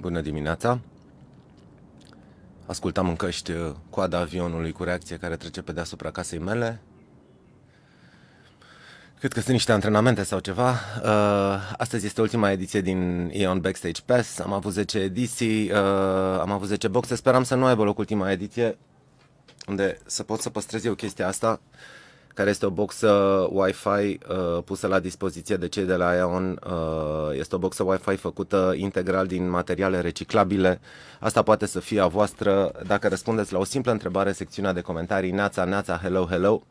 Bună dimineața! Ascultam în căști uh, coada avionului cu reacție care trece pe deasupra casei mele. Cred că sunt niște antrenamente sau ceva. Uh, astăzi este ultima ediție din Eon Backstage Pass. Am avut 10 ediții, uh, am avut 10 boxe. Speram să nu aibă loc ultima ediție, unde să pot să păstrez eu chestia asta care este o boxă Wi-Fi uh, pusă la dispoziție de cei de la Aeon. Uh, este o boxă Wi-Fi făcută integral din materiale reciclabile. Asta poate să fie a voastră dacă răspundeți la o simplă întrebare secțiunea de comentarii Neața, Neața, Hello, Hello.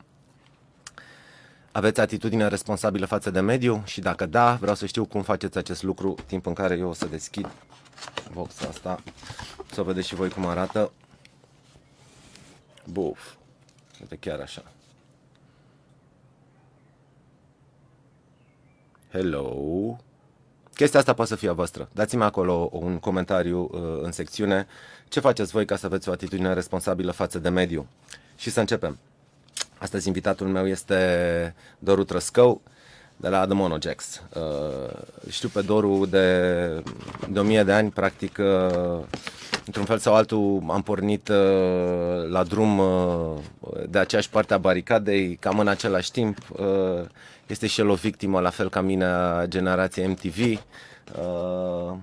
Aveți atitudine responsabilă față de mediu? Și dacă da, vreau să știu cum faceți acest lucru timp în care eu o să deschid boxa asta. Să vedeți și voi cum arată. Buf. Uite chiar așa. Hello. Chestia asta poate să fie a voastră. Dați-mi acolo un comentariu uh, în secțiune. Ce faceți voi ca să aveți o atitudine responsabilă față de mediu? Și să începem. Astăzi invitatul meu este Doru Trăscău de la The Monojax. Uh, știu pe Doru de, de 1000 de ani, practic, uh, într-un fel sau altul am pornit uh, la drum uh, de aceeași parte a baricadei, cam în același timp. Uh, este și el o victimă, la fel ca mine, a generației MTV. Uh,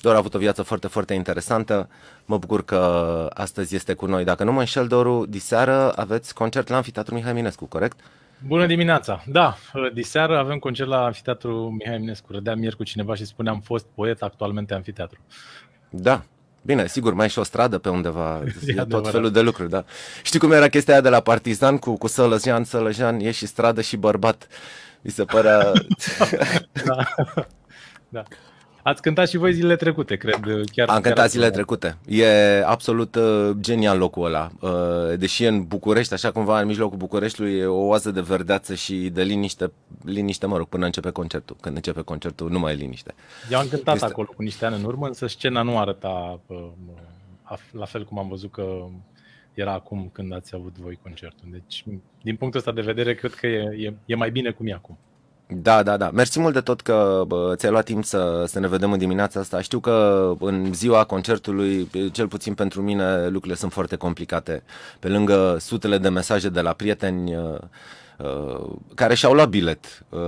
Doru a avut o viață foarte, foarte interesantă. Mă bucur că astăzi este cu noi. Dacă nu mă înșel, Doru, diseară aveți concert la Amfiteatru Mihai Minescu, corect? Bună dimineața! Da, diseară avem concert la Amfiteatru Mihai Minescu. Rădeam ieri cu cineva și spuneam fost poet, actualmente amfiteatru. Da, Bine, sigur, mai e și o stradă pe undeva, e tot felul de lucruri, da. Știi cum era chestia aia de la Partizan cu, cu Sălăjean, Sălăjean, e și stradă și bărbat. Mi se părea... da. da. Ați cântat și voi zilele trecute, cred. Chiar, Am cântat zilele trecute. E absolut uh, genial locul ăla. Uh, deși e în București, așa cumva în mijlocul Bucureștiului, e o oază de verdeață și de liniște, liniște, mă rog, până începe concertul. Când începe concertul, nu mai e liniște. Eu am cântat este... acolo cu niște ani în urmă, însă scena nu arăta uh, la fel cum am văzut că era acum când ați avut voi concertul. Deci, din punctul ăsta de vedere, cred că e, e, e mai bine cum e acum. Da, da, da. Mersi mult de tot că bă, ți-ai luat timp să, să ne vedem în dimineața asta. Știu că în ziua concertului, cel puțin pentru mine, lucrurile sunt foarte complicate. Pe lângă sutele de mesaje de la prieteni uh, uh, care și-au luat bilet, uh,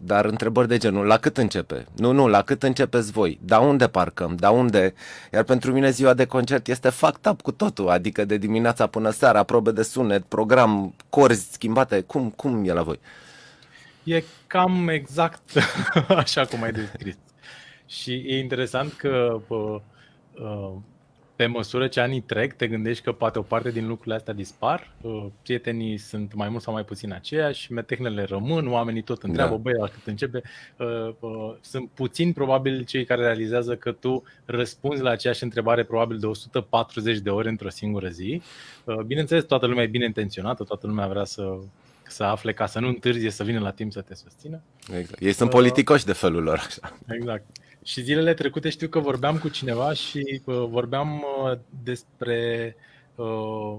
dar întrebări de genul, la cât începe? Nu, nu, la cât începeți voi? Da unde parcăm? Da unde? Iar pentru mine ziua de concert este fucked up cu totul, adică de dimineața până seara, probe de sunet, program, corzi schimbate. Cum, cum e la voi? E cam exact așa cum ai descris. Și e interesant că pă, pe măsură ce anii trec, te gândești că poate o parte din lucrurile astea dispar, prietenii sunt mai mult sau mai puțin aceiași, metehnele rămân, oamenii tot întreabă, da. băi, la cât începe. Sunt puțini probabil cei care realizează că tu răspunzi la aceeași întrebare probabil de 140 de ori într-o singură zi. Bineînțeles, toată lumea e bine intenționată, toată lumea vrea să să afle ca să nu întârzie să vină la timp să te susțină. Exact. Ei sunt uh, politicoși de felul lor. Așa. Exact. Și zilele trecute știu că vorbeam cu cineva și uh, vorbeam uh, despre uh,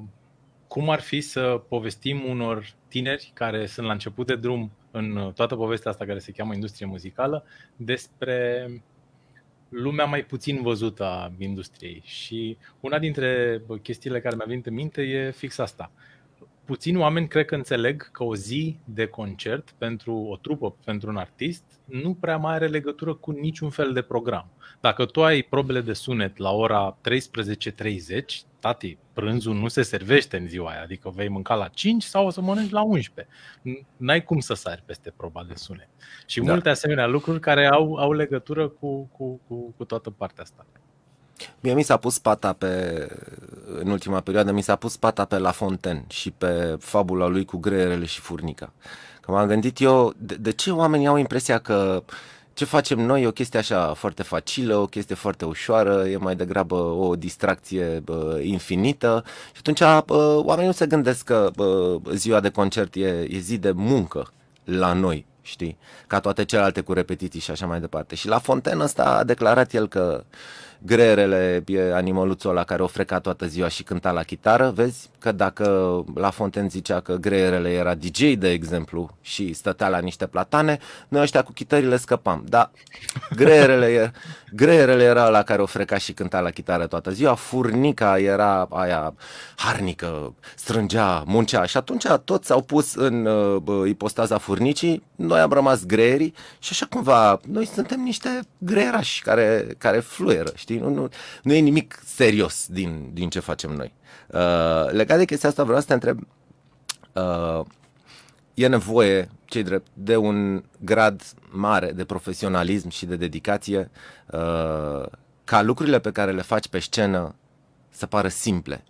cum ar fi să povestim unor tineri care sunt la început de drum în toată povestea asta care se cheamă industrie muzicală despre lumea mai puțin văzută a industriei. Și una dintre chestiile care mi-a venit în minte e fix asta. Uh, puțini oameni cred că înțeleg că o zi de concert pentru o trupă, pentru un artist, nu prea mai are legătură cu niciun fel de program. Dacă tu ai probele de sunet la ora 13.30, tati, prânzul nu se servește în ziua aia, adică vei mânca la 5 sau o să mănânci la 11. N-ai cum să sari peste proba de sunet. Și da. multe asemenea lucruri care au, au legătură cu, cu, cu, cu toată partea asta. Mie mi s-a pus pata pe, în ultima perioadă, mi s-a pus pata pe La Fontaine și pe fabula lui cu greierele și furnica. Că m-am gândit eu, de, de ce oamenii au impresia că ce facem noi e o chestie așa foarte facilă, o chestie foarte ușoară, e mai degrabă o distracție bă, infinită și atunci bă, oamenii nu se gândesc că bă, ziua de concert e, e zi de muncă la noi știi? Ca toate celelalte cu repetiții și așa mai departe. Și la Fonten ăsta a declarat el că greierele e animăluțul ăla care o freca toată ziua și cânta la chitară, vezi? Că dacă la Fonten zicea că greierele era DJ, de exemplu, și stătea la niște platane, noi ăștia cu chitările scăpam. Da, greierele, greierele era la care o freca și cânta la chitară toată ziua, furnica era aia harnică, strângea, muncea și atunci toți s-au pus în uh, ipostaza furnicii, noi am rămas greierii și așa cumva, noi suntem niște greierași care, care fluieră, știi? Nu, nu, nu e nimic serios din, din ce facem noi. Uh, legat de chestia asta vreau să te întreb, uh, e nevoie, cei drept, de un grad mare de profesionalism și de dedicație uh, ca lucrurile pe care le faci pe scenă să pară simple.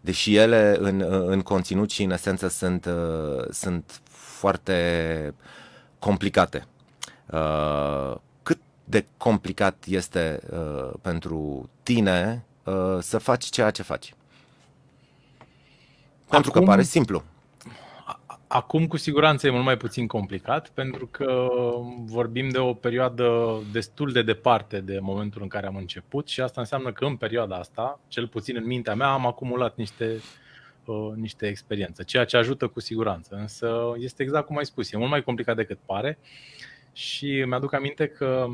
Deși ele în, în conținut și în esență sunt, uh, sunt foarte complicate. Uh, cât de complicat este uh, pentru tine uh, să faci ceea ce faci? Pentru Acum... că pare simplu. Acum cu siguranță e mult mai puțin complicat pentru că vorbim de o perioadă destul de departe de momentul în care am început și asta înseamnă că în perioada asta, cel puțin în mintea mea, am acumulat niște, uh, niște experiențe, ceea ce ajută cu siguranță. Însă este exact cum ai spus, e mult mai complicat decât pare și mi-aduc aminte că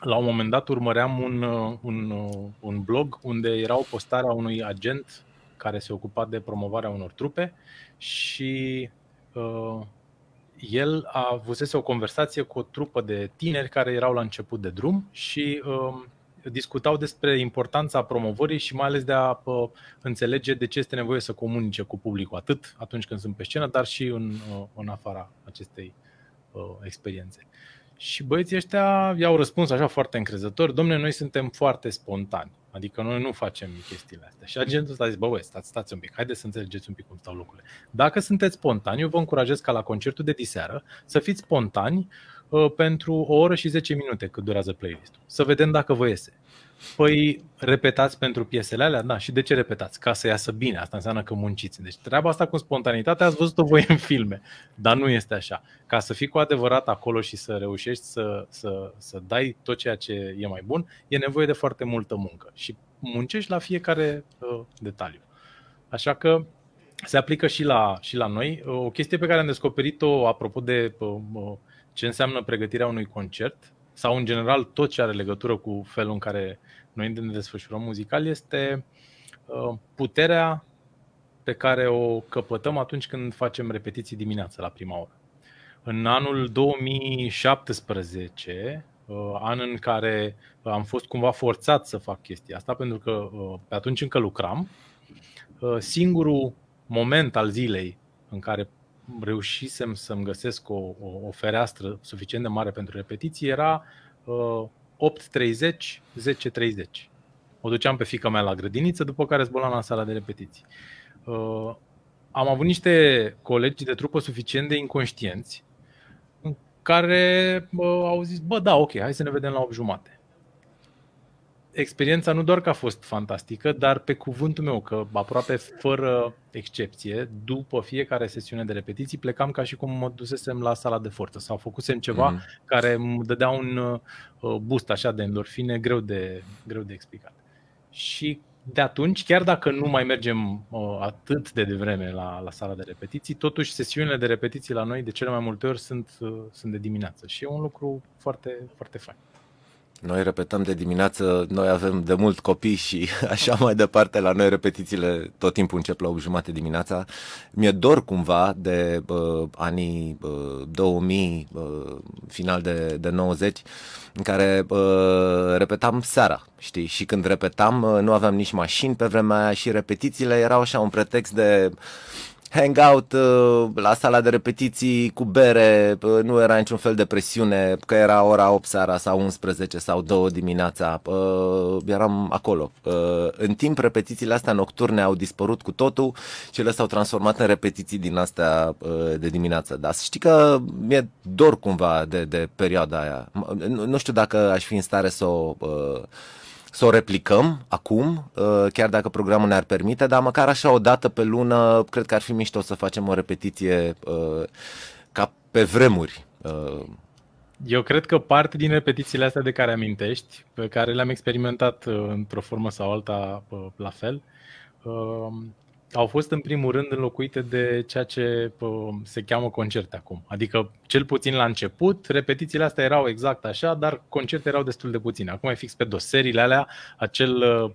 la un moment dat urmăream un, un, un blog unde era o postare a unui agent care se ocupa de promovarea unor trupe și uh, el a avusese o conversație cu o trupă de tineri care erau la început de drum și uh, discutau despre importanța promovării și mai ales de a uh, înțelege de ce este nevoie să comunice cu publicul, atât atunci când sunt pe scenă, dar și în, uh, în afara acestei uh, experiențe. Și băieții ăștia i-au răspuns așa foarte încrezător, domne, noi suntem foarte spontani. Adică noi nu facem chestiile astea. Și agentul ăsta a zis, bă, băi, stați, stați un pic, haideți să înțelegeți un pic cum stau lucrurile. Dacă sunteți spontani, eu vă încurajez ca la concertul de diseară să fiți spontani uh, pentru o oră și 10 minute cât durează playlistul. Să vedem dacă vă iese. Păi repetați pentru piesele alea? Da, și de ce repetați? Ca să iasă bine, asta înseamnă că munciți. Deci treaba asta cu spontanitatea ați văzut-o voi în filme, dar nu este așa. Ca să fii cu adevărat acolo și să reușești să, să, să dai tot ceea ce e mai bun, e nevoie de foarte multă muncă și muncești la fiecare uh, detaliu. Așa că se aplică și la, și la noi. O chestie pe care am descoperit-o apropo de uh, uh ce înseamnă pregătirea unui concert sau în general tot ce are legătură cu felul în care noi ne desfășurăm muzical este uh, puterea pe care o căpătăm atunci când facem repetiții dimineața la prima oră. În anul 2017, uh, an în care am fost cumva forțat să fac chestia asta, pentru că uh, pe atunci încă lucram, singurul moment al zilei în care reușisem să-mi găsesc o, o, o fereastră suficient de mare pentru repetiții era uh, 8.30, 10.30. O duceam pe fica mea la grădiniță, după care zburam la sala de repetiții. Uh, am avut niște colegi de trupă suficient de inconștienți care uh, au zis, bă, da, ok, hai să ne vedem la 8 jumate experiența nu doar că a fost fantastică, dar pe cuvântul meu că aproape fără excepție, după fiecare sesiune de repetiții, plecam ca și cum mă dusesem la sala de forță sau făcusem ceva mm-hmm. care îmi dădea un uh, boost așa de endorfine greu de, greu de explicat. Și de atunci, chiar dacă nu mai mergem uh, atât de devreme la, la sala de repetiții, totuși sesiunile de repetiții la noi de cele mai multe ori sunt, uh, sunt de dimineață și e un lucru foarte, foarte fain. Noi repetăm de dimineață, noi avem de mult copii și așa mai departe. La noi repetițiile tot timpul încep la 8 jumate dimineața. Mi-e dor cumva de uh, anii uh, 2000, uh, final de, de 90, în care uh, repetam seara, știi? Și când repetam, uh, nu aveam nici mașini pe vremea aia și repetițiile erau așa un pretext de hangout uh, la sala de repetiții cu bere, uh, nu era niciun fel de presiune, că era ora 8 seara sau 11 sau 2 dimineața, uh, eram acolo. În timp, repetițiile astea nocturne au dispărut cu totul și le s-au transformat în repetiții din astea de dimineață. Dar știi că mi-e dor cumva de, de perioada aia. Nu știu dacă aș fi în stare să o să o replicăm acum, uh, chiar dacă programul ne-ar permite, dar măcar așa o dată pe lună, cred că ar fi mișto să facem o repetiție uh, ca pe vremuri, Uh, Eu cred că parte din repetițiile astea de care amintești, pe care le-am experimentat uh, într-o formă sau alta uh, la fel, uh, au fost în primul rând înlocuite de ceea ce uh, se cheamă concerte acum. Adică, cel puțin la început, repetițiile astea erau exact așa, dar concerte erau destul de puține. Acum e fix pe dos. Seriile alea, acel uh,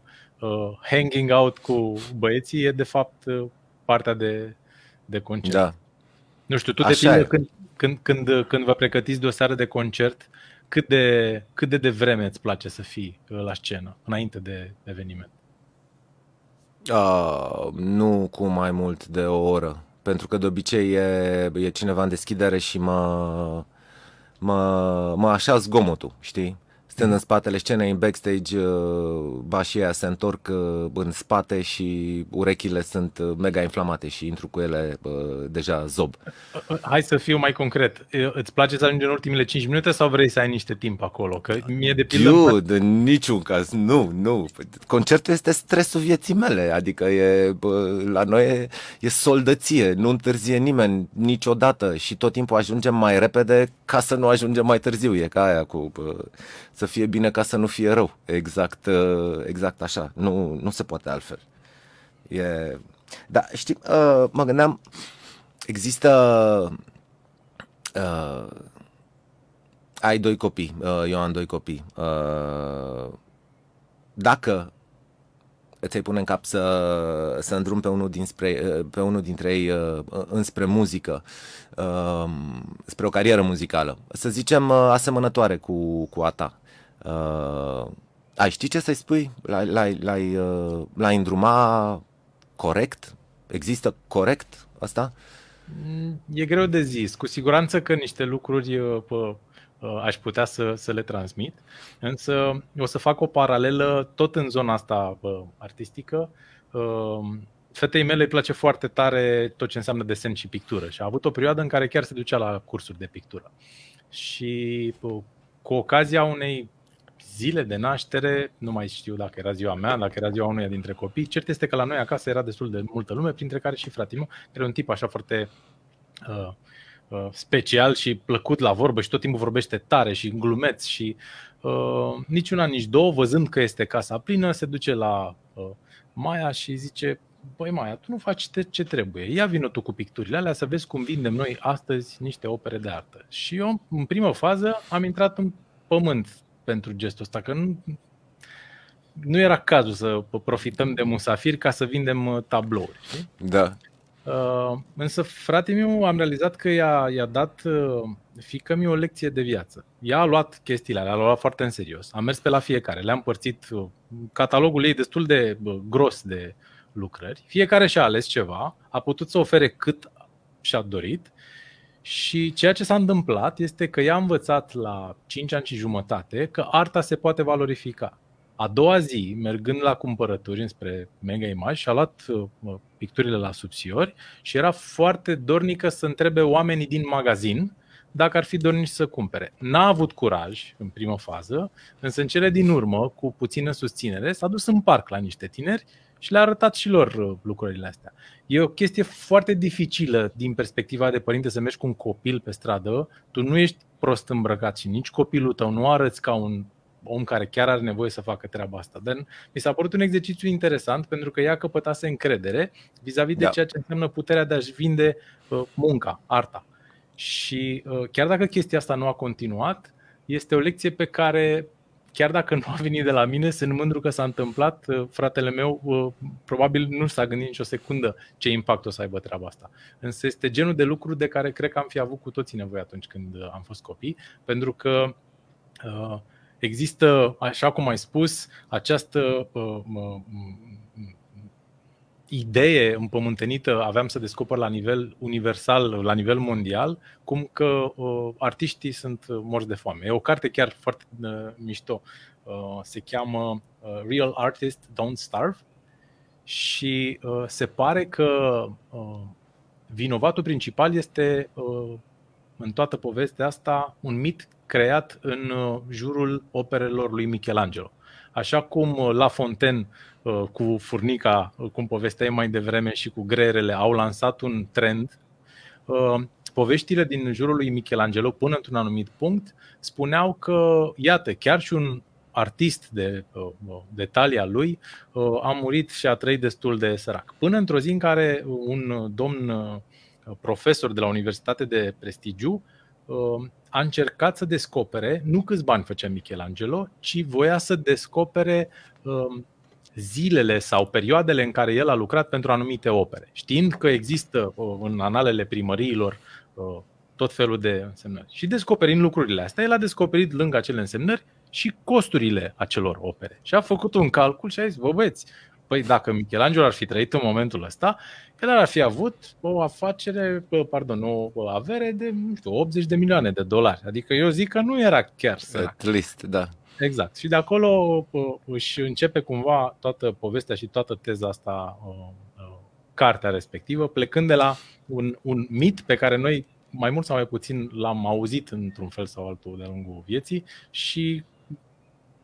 uh, hanging out cu băieții e de fapt uh, partea de, de concert. da. Nu știu, tu Așa depinde e. când, când, când, când vă pregătiți de o seară de concert, cât de, cât de devreme îți place să fii uh, la scenă, înainte de eveniment. Uh, nu cu mai mult de o oră. Pentru că de obicei e, e cineva în deschidere și mă, mă, mă așa zgomotul, știi? Stând în spatele scenei, în backstage, uh, bașii aia se întorc uh, în spate și urechile sunt uh, mega inflamate și intru cu ele uh, deja zob. Uh, Hai să fiu mai concret. Uh, Îți place să ajungi în ultimele 5 minute sau vrei să ai niște timp acolo? Că mie de pildă... îmi place- Dude, în niciun caz, nu, nu. Concertul este stresul vieții mele, adică e, bă, la noi e, e soldăție, nu întârzie nimeni niciodată și tot timpul ajungem mai repede ca să nu ajungem mai târziu, e ca aia cu bă, să fie bine ca să nu fie rău, exact, uh, exact așa, nu, nu se poate altfel. E... Da, știi, uh, mă gândeam, există uh, ai doi copii, uh, eu am doi copii. Uh, Dacă îți ai pune în cap să, să îndrum pe unul, dinspre, uh, pe unul dintre ei uh, înspre muzică, uh, spre o carieră muzicală, să zicem uh, asemănătoare cu, cu a ta, uh, ai ști ce să-i spui? L-ai, l-ai, l-ai, uh, l-ai îndruma corect? Există corect asta? Mm, E greu de zis. Cu siguranță că niște lucruri uh, pă, uh, aș putea să, să le transmit, însă o să fac o paralelă tot în zona asta pă, artistică. Uh, Fetei mele îi place foarte tare tot ce înseamnă desen și pictură și a avut o perioadă în care chiar se ducea la cursuri de pictură. Și pă, cu ocazia unei zile de naștere, nu mai știu dacă era ziua mea, dacă era ziua unuia dintre copii, cert este că la noi acasă era destul de multă lume, printre care și fratele meu, era un tip așa foarte uh, uh, special și plăcut la vorbă și tot timpul vorbește tare și glumeț și uh, nici una, nici două, văzând că este casa plină, se duce la uh, Maia și zice Băi Maia, tu nu faci te- ce trebuie. Ia vină tu cu picturile alea să vezi cum vindem noi astăzi niște opere de artă. Și eu, în primă fază, am intrat în pământ pentru gestul ăsta, că nu, nu era cazul să profităm de musafiri ca să vindem uh, tablouri. Știi? Da. Uh, însă fratele meu am realizat că i-a, i-a dat uh, fică mi o lecție de viață. Ea a luat chestiile alea, le-a luat foarte în serios. Am mers pe la fiecare, le-am împărțit uh, catalogul ei destul de uh, gros de lucrări. Fiecare și-a ales ceva, a putut să ofere cât și-a dorit și ceea ce s-a întâmplat este că ea a învățat la 5 ani și jumătate că arta se poate valorifica. A doua zi, mergând la cumpărături înspre Mega Image, și-a luat uh, picturile la subsiori și era foarte dornică să întrebe oamenii din magazin dacă ar fi dorniți să cumpere. N-a avut curaj în primă fază, însă în cele din urmă, cu puțină susținere, s-a dus în parc la niște tineri și le-a arătat și lor uh, lucrurile astea. E o chestie foarte dificilă din perspectiva de părinte să mergi cu un copil pe stradă, tu nu ești prost îmbrăcat și nici copilul tău nu arăți ca un om care chiar are nevoie să facă treaba asta. Dar mi s-a părut un exercițiu interesant pentru că ea căpătase încredere vis-a-vis de Da. ceea ce înseamnă puterea de a-și vinde uh, munca, arta. Și uh, chiar dacă chestia asta nu a continuat, este o lecție pe care, chiar dacă nu a venit de la mine, sunt mândru că s-a întâmplat. Uh, Fratele meu uh, probabil nu s-a gândit nicio secundă ce impact o să aibă treaba asta. Însă este genul de lucru de care cred că am fi avut cu toții nevoie atunci când uh, am fost copii, pentru că uh, există, așa cum ai spus, această uh, uh, idee împământenită aveam să descoper la nivel universal, la nivel mondial, cum că uh, artiștii sunt uh, morți de foame. E o carte chiar foarte uh, mișto. Uh, se cheamă uh, Real Artists Don't Starve și uh, se pare că uh, vinovatul principal este uh, în toată povestea asta un mit creat în uh, jurul operelor lui Michelangelo. Așa cum uh, La Fontaine uh, cu furnica, uh, cum povesteai mai devreme, și cu greierele au lansat un trend, uh, poveștile din jurul lui Michelangelo până într-un anumit punct spuneau că, iată, chiar și un artist de, de talia lui a murit și a trăit destul de sărac. Până într-o zi în care un domn profesor de la Universitate de Prestigiu a încercat să descopere, nu câți bani făcea Michelangelo, ci voia să descopere zilele sau perioadele în care el a lucrat pentru anumite opere, știind că există în analele primăriilor tot felul de însemnări. Și descoperind lucrurile astea, el a descoperit lângă acele însemnări și costurile acelor opere. Și a făcut un calcul și a zis, bă băieți, păi dacă Michelangelo ar fi trăit în momentul ăsta, el ar fi avut o afacere, pardon, o avere de, nu știu, 80 de milioane de dolari. Adică eu zic că nu era chiar sărac. At least, da. Exact. Și de acolo își începe cumva toată povestea și toată teza asta, cartea respectivă, plecând de la un, un mit pe care noi mai mult sau mai puțin l-am auzit într-un fel sau altul de-a lungul vieții și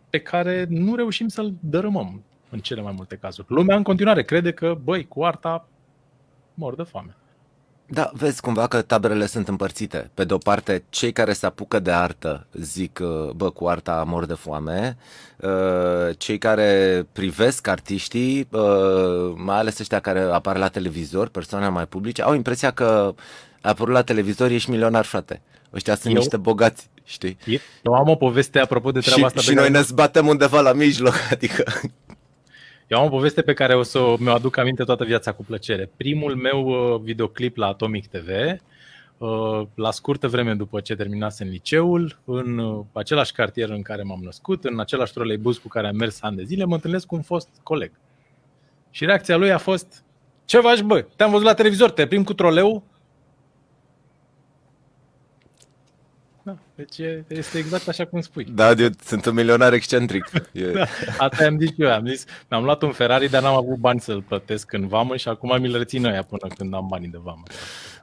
pe care nu reușim să-l dărâmăm în cele mai multe cazuri. Lumea în continuare crede că, băi, cu arta mor de foame. Da, vezi cumva că taberele sunt împărțite. Pe de o parte, cei care se apucă de artă zic, bă, cu arta mor de foame. Uh, cei care privesc artiștii, uh, mai ales ăștia care apar la televizor, persoane mai publice, au impresia că a apărut la televizor, ești milionar, frate. Ăștia sunt Eu? niște bogați, știi? Eu am o poveste apropo de treaba și, asta. Și noi ne zbatem undeva la mijloc, adică... Eu am o poveste pe care o să mi-o aduc aminte toată viața cu plăcere. Primul meu uh, videoclip la Atomic TV, uh, la scurtă vreme după ce terminasem liceul, în uh, același cartier în care m-am născut, în același troleibuz cu care am mers ani de zile, mă întâlnesc cu un fost coleg. Și reacția lui a fost, ce faci bă? Te-am văzut la televizor, te prim cu troleu? Da, deci este exact așa cum spui. Da, eu sunt un milionar excentric. da, asta am zis eu, am zis, mi-am luat un Ferrari, dar n-am avut bani să-l plătesc în vamă și acum mi-l rețin ăia până când am banii de vamă.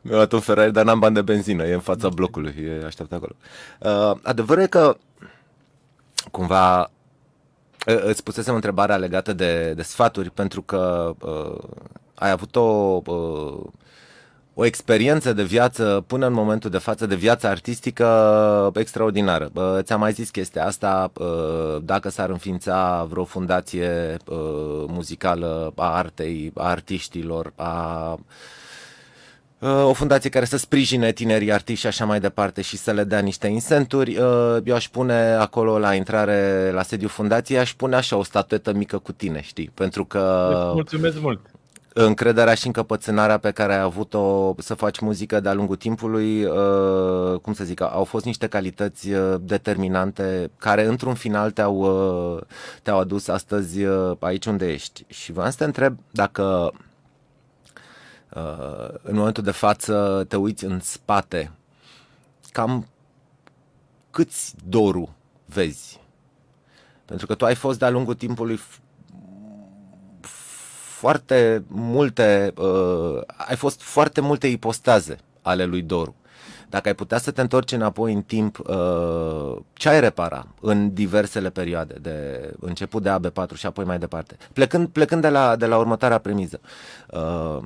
Mi-am luat un Ferrari, dar n-am bani de benzină, e în fața blocului, e aștept acolo. Uh, adevărul e că cumva uh, îți pusesem întrebarea legată de, de sfaturi pentru că uh, ai avut o uh, o experiență de viață până în momentul de față, de viață artistică extraordinară. Ți-am mai zis chestia asta, dacă s-ar înființa vreo fundație muzicală a artei, a artiștilor, a o fundație care să sprijine tinerii artiști și așa mai departe și să le dea niște incenturi. Eu aș pune acolo la intrare la sediu fundației, aș pune așa o statuetă mică cu tine, știi? Pentru că... Mulțumesc mult! Încrederea și încăpățânarea pe care ai avut-o să faci muzică de-a lungul timpului, uh, cum să zic, au fost niște calități uh, determinante care într-un final te-au, uh, te-au adus astăzi aici unde ești. Și vreau să te întreb dacă în momentul de față te uiți în spate, cam câți doru vezi? Pentru că tu ai fost de-a lungul timpului foarte multe, uh, ai fost foarte multe ipostaze ale lui Doru. Dacă ai putea să te întorci înapoi în timp, uh, ce ai repara în diversele perioade, de început de AB4 și apoi mai departe? Plecând, plecând de, la, de la următoarea premiză. Uh,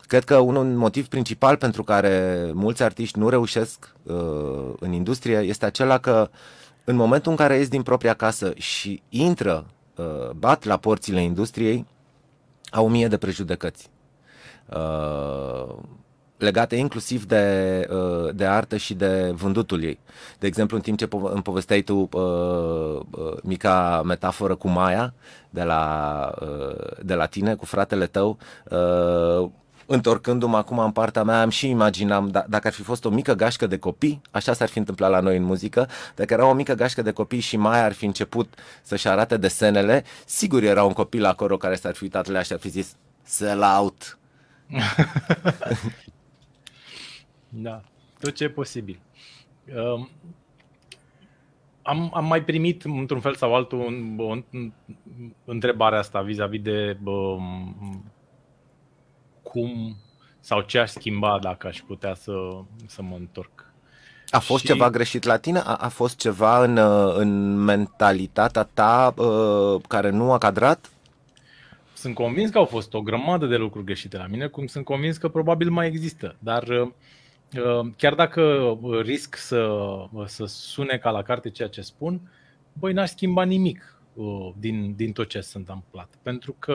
cred că un motiv principal pentru care mulți artiști nu reușesc uh, în industrie este acela că în momentul în care ies din propria casă și intră, uh, bat la porțile industriei, au mie de prejudecăți. Uh, legate inclusiv de, uh, de artă și de vândutul ei. De exemplu, în timp ce îmi povesteai tu uh, uh, mica metaforă cu Maia de la, uh, de la tine, cu fratele tău, uh, întorcându-mă acum în partea mea, am și imaginam, d- dacă ar fi fost o mică gașcă de copii, așa s-ar fi întâmplat la noi în muzică, dacă era o mică gașcă de copii și mai ar fi început să-și arate desenele, sigur era un copil acolo care s-ar fi uitat la ea și ar fi zis, sell out. da, tot ce e posibil. Um, am, am mai primit, într-un fel sau altul, o, o, întrebarea asta vis-a-vis de um, cum sau ce aș schimba dacă aș putea să, să mă întorc. A fost și... ceva greșit la tine? A, a fost ceva în, uh, în mentalitatea ta uh, care nu a cadrat? Sunt convins că au fost o grămadă de lucruri greșite la mine, cum sunt convins că probabil mai există. Dar uh, chiar dacă risc să, să sune ca la carte ceea ce spun, băi, n-aș schimba nimic din, din tot ce s-a întâmplat. Pentru că,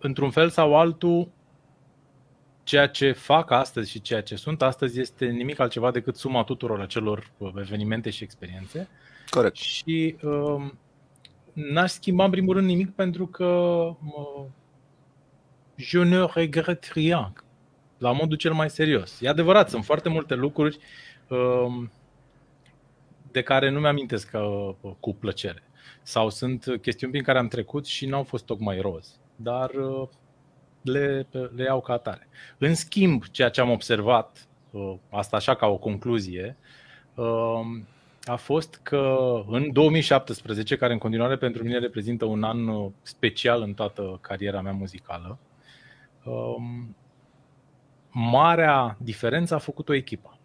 într-un fel sau altul, ceea ce fac astăzi și ceea ce sunt astăzi este nimic altceva decât suma tuturor acelor evenimente și experiențe. Corect. Și uh, n-aș schimba în primul rând nimic pentru că uh, je ne regrette rien, la modul cel mai serios. E adevărat, sunt foarte multe lucruri uh, de care nu mi-amintesc uh, cu plăcere. Sau sunt chestiuni prin care am trecut și n-au fost tocmai roz. Dar uh, le, le iau ca atare. În schimb, ceea ce am observat, uh, asta așa ca o concluzie, uh, a fost că în 2017, care în continuare pentru mine reprezintă un an uh, special în toată cariera mea muzicală, um, marea diferență a făcut-o echipa.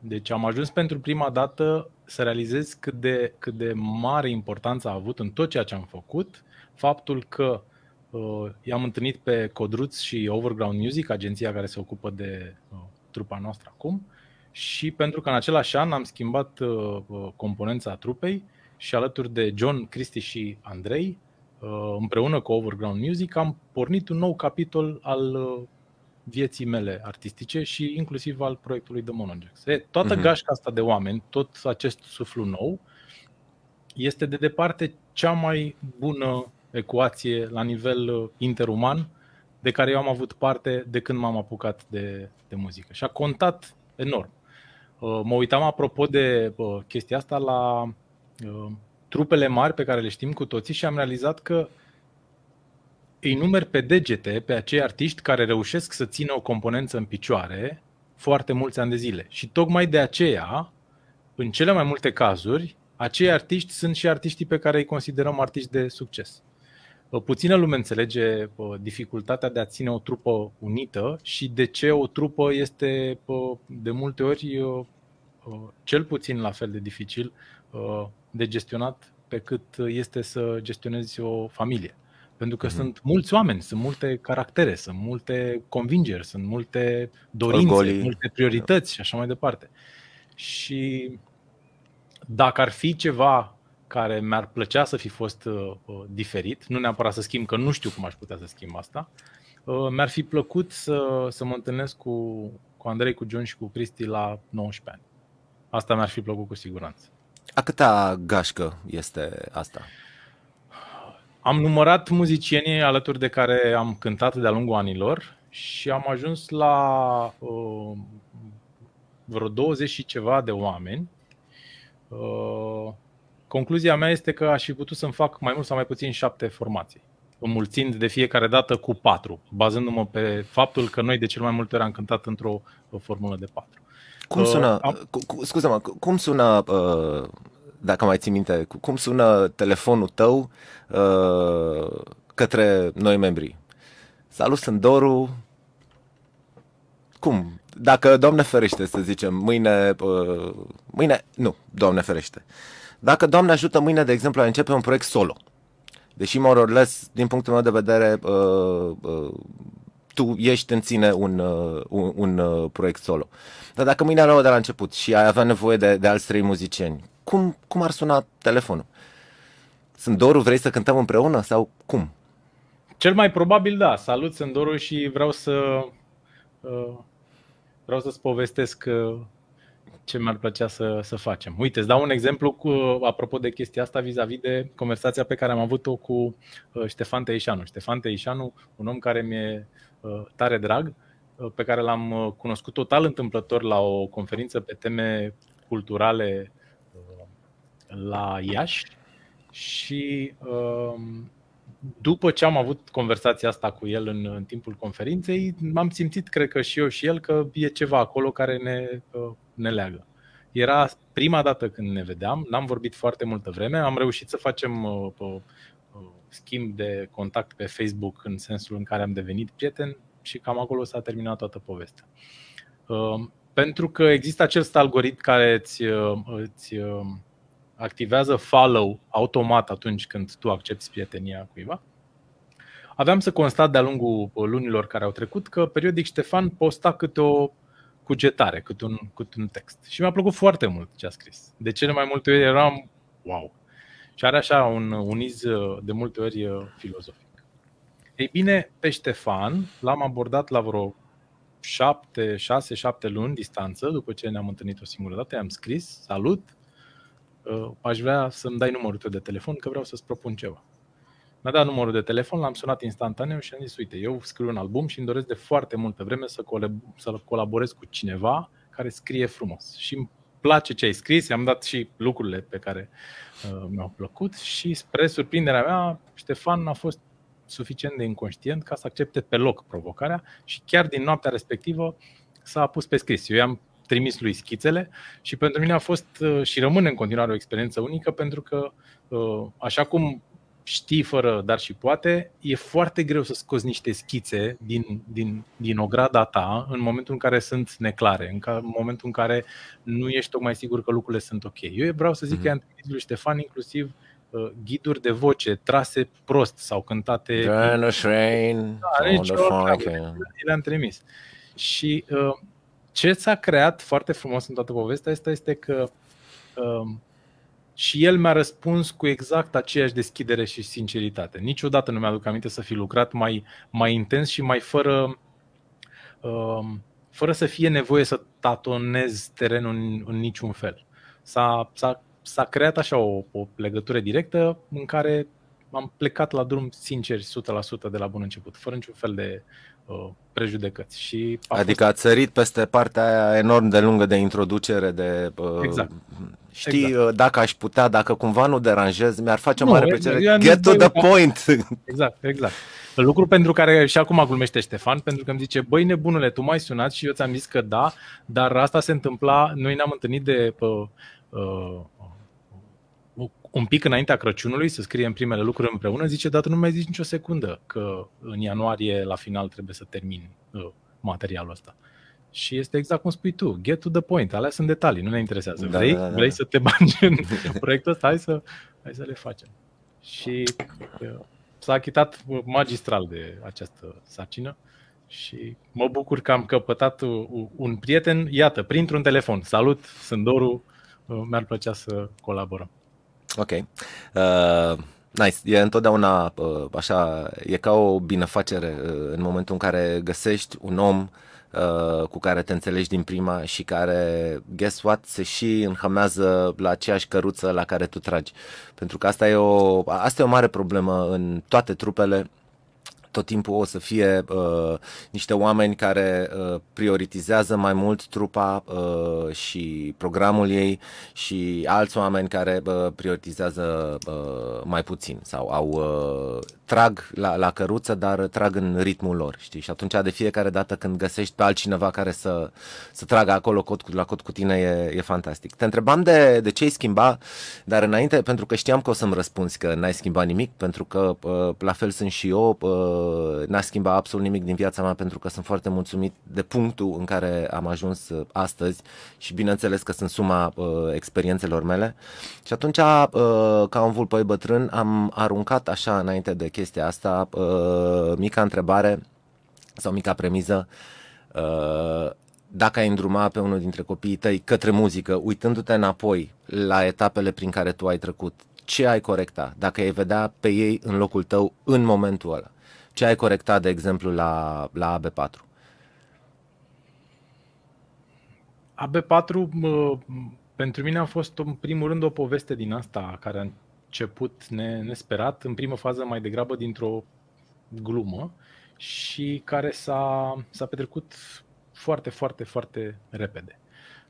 Deci am ajuns pentru prima dată să realizez cât de, cât de mare importanță a avut în tot ceea ce am făcut faptul că uh, i-am întâlnit pe Codruț și Overground Music, agenția care se ocupă de uh, trupa noastră acum, și pentru că în același an am schimbat uh, uh, componența trupei și alături de John, Cristi și Andrei, uh, împreună cu Overground Music, am pornit un nou capitol al uh, vieții mele artistice și inclusiv al proiectului The Monojax. E, toată uh-huh. gașca asta de oameni, tot acest suflu nou, este de departe cea mai bună ecuație la nivel uh, interuman de care eu am avut parte de când m-am apucat de, de muzică. Și a contat enorm. Uh, mă uitam apropo de uh, chestia asta la uh, trupele mari pe care le știm cu toții și am realizat că îi numeri pe degete pe acei artiști care reușesc să țină o componență în picioare foarte mulți ani de zile. Și tocmai de aceea, în cele mai multe cazuri, acei artiști sunt și artiștii pe care îi considerăm artiști de succes. Puțină lume înțelege dificultatea de a ține o trupă unită și de ce o trupă este de multe ori cel puțin la fel de dificil de gestionat pe cât este să gestionezi o familie. Pentru că mm-hmm. sunt mulți oameni, sunt multe caractere, sunt multe convingeri, sunt multe dorințe, Orgolii. multe priorități și așa mai departe. Și dacă ar fi ceva care mi-ar plăcea să fi fost uh, uh, diferit, nu neapărat să schimb, că nu știu cum aș putea să schimb asta. Uh, mi-ar fi plăcut să, să mă întâlnesc cu, cu Andrei, cu John și cu Cristi la 19 ani. Asta mi-ar fi plăcut cu siguranță. A câta gașcă este asta? Am numărat muzicienii alături de care am cântat de-a lungul anilor și am ajuns la uh, vreo 20 și ceva de oameni. Uh, Concluzia mea este că aș fi putut să-mi fac mai mult sau mai puțin șapte formații, înmulțind de fiecare dată cu patru, bazându-mă pe faptul că noi de cel mai multe ori am cântat într-o formulă de patru. Cum uh, sună, uh, cu, scuze-mă, cum sună, uh, dacă mai ții minte, cum sună telefonul tău uh, către noi membri? Salut, sunt Doru. Cum? Dacă, Doamne ferește, să zicem, mâine, uh, mâine, nu, Doamne ferește, uh, dacă, Doamne ajută, mâine, de exemplu, ai începe un proiect solo, deși, more or less, din punctul meu de vedere, uh, uh, tu ești în ține un, uh, un, un uh, proiect solo. Dar dacă mâine ar de la început și ai avea nevoie de, de alți trei muzicieni, cum, cum ar suna telefonul? Sunt Doru, vrei să cântăm împreună sau cum? Cel mai probabil da. Salut, sunt Doru și vreau să uh, vreau să-ți povestesc uh, ce mi-ar plăcea să, să facem. Uite, îți dau un exemplu cu, apropo de chestia asta vis-a-vis de conversația pe care am avut-o cu uh, Ștefan Teișanu. Ștefan Teișanu, un om care mi-e uh, tare drag, uh, pe care l-am uh, cunoscut total întâmplător la o conferință pe teme culturale uh, la Iași și uh, după ce am avut conversația asta cu el în, în timpul conferinței, m-am simțit, cred că și eu și el, că e ceva acolo care ne, uh, ne leagă. Era prima dată când ne vedeam, n-am vorbit foarte multă vreme, am reușit să facem uh, uh, schimb de contact pe Facebook în sensul în care am devenit prieten și cam acolo s-a terminat toată povestea. Uh, pentru că există acest algoritm care îți, uh, îți uh, activează follow automat atunci când tu accepti prietenia cuiva. aveam să constat de-a lungul lunilor care au trecut că periodic Ștefan posta câte o cugetare, câte un, câte un text. Și mi-a plăcut foarte mult ce a scris. De cele mai multe ori eram, wow. Și are așa un, un iz de multe ori filozofic. Ei bine, pe Ștefan l-am abordat la vreo șapte, șase, șapte luni distanță, după ce ne-am întâlnit o singură dată, i-am scris, salut, uh, aș vrea să-mi dai numărul tău de telefon, că vreau să-ți propun ceva. Mi-a dat numărul de telefon, l-am sunat instantaneu și am zis, uite, eu scriu un album și îmi doresc de foarte multă vreme să, colab- să colaborez cu cineva care scrie frumos. Și îmi place ce ai scris, i-am dat și lucrurile pe care uh, mi-au plăcut și spre surprinderea mea, Ștefan a fost suficient de inconștient ca să accepte pe loc provocarea și chiar din noaptea respectivă s-a pus pe scris. Eu i-am trimis lui schițele și pentru mine a fost uh, și rămâne în continuare o experiență unică pentru că, uh, așa cum știi fără dar și poate, e foarte greu să scoți niște schițe din, din, din ograda ta în momentul în care sunt neclare, în, ca, în momentul în care nu ești tocmai sigur că lucrurile sunt ok. Eu vreau să zic mm-hmm. că am trimis lui Ștefan inclusiv uh, Uh, ghiduri de voce trase prost sau cântate. Da, le-am trimis. Și uh, ce s-a creat foarte frumos în toată povestea asta este că uh, și el mi-a răspuns cu exact aceeași deschidere și sinceritate. Niciodată nu mi-aduc aminte să fi lucrat mai, mai intens și mai fără, uh, fără să fie nevoie să tatonez terenul în, în niciun fel. S-a, s-a s-a creat așa o, o legătură directă în care am plecat la drum sincer 100% de la bun început, fără niciun fel de uh, prejudecăți. Și a adică fost... ați sărit peste partea aia enorm de lungă de introducere, de... Uh, exact. Știi, exact. Uh, dacă aș putea, dacă cumva nu deranjez, mi-ar face nu, mare plăcere. Get to the point! Exact, exact. Lucru pentru care și acum glumește Ștefan, pentru că îmi zice, băi nebunule, tu m-ai sunat și eu ți-am zis că da, dar asta se întâmpla, noi ne-am întâlnit de uh, uh, un pic înaintea Crăciunului să scriem primele lucruri împreună, zice, dar tu nu mai zici nicio secundă că în ianuarie la final trebuie să termin uh, materialul ăsta. Și este exact cum spui tu, get to the point, alea sunt detalii, nu ne interesează. Da, vrei, da, da. vrei să te bagi în proiectul ăsta? Hai să, hai să le facem. Și uh, s-a achitat magistral de această sarcină și mă bucur că am căpătat un prieten, iată, printr-un telefon. Salut, sunt Doru, uh, mi-ar plăcea să colaborăm. Ok. Uh, nice. E întotdeauna uh, așa, e ca o binefacere uh, în momentul în care găsești un om uh, cu care te înțelegi din prima și care, guess what, se și înhămează la aceeași căruță la care tu tragi. Pentru că asta e o, asta e o mare problemă în toate trupele tot timpul o să fie uh, niște oameni care uh, prioritizează mai mult trupa uh, și programul ei și alți oameni care uh, prioritizează uh, mai puțin sau au uh, trag la, la căruță, dar trag în ritmul lor, știi? Și atunci de fiecare dată când găsești pe altcineva care să, să tragă acolo cot cu, la cot cu tine e, e fantastic. Te întrebam de, de ce ai schimba, dar înainte, pentru că știam că o să-mi răspunzi că n-ai schimbat nimic, pentru că uh, la fel sunt și eu, uh, n-a schimbat absolut nimic din viața mea, pentru că sunt foarte mulțumit de punctul în care am ajuns uh, astăzi și bineînțeles că sunt suma uh, experiențelor mele. Și atunci, uh, ca un vulpăi bătrân, am aruncat așa înainte de chestia asta, uh, mica întrebare sau mica premiză, uh, dacă ai îndruma pe unul dintre copiii tăi către muzică, uitându-te înapoi la etapele prin care tu ai trecut, ce ai corecta? Dacă ai vedea pe ei în locul tău în momentul ăla, ce ai corecta, de exemplu, la, la AB4? AB4 pentru mine a fost în primul rând o poveste din asta care a început nesperat, în primă fază mai degrabă dintr-o glumă și care s-a, s-a petrecut foarte, foarte, foarte repede.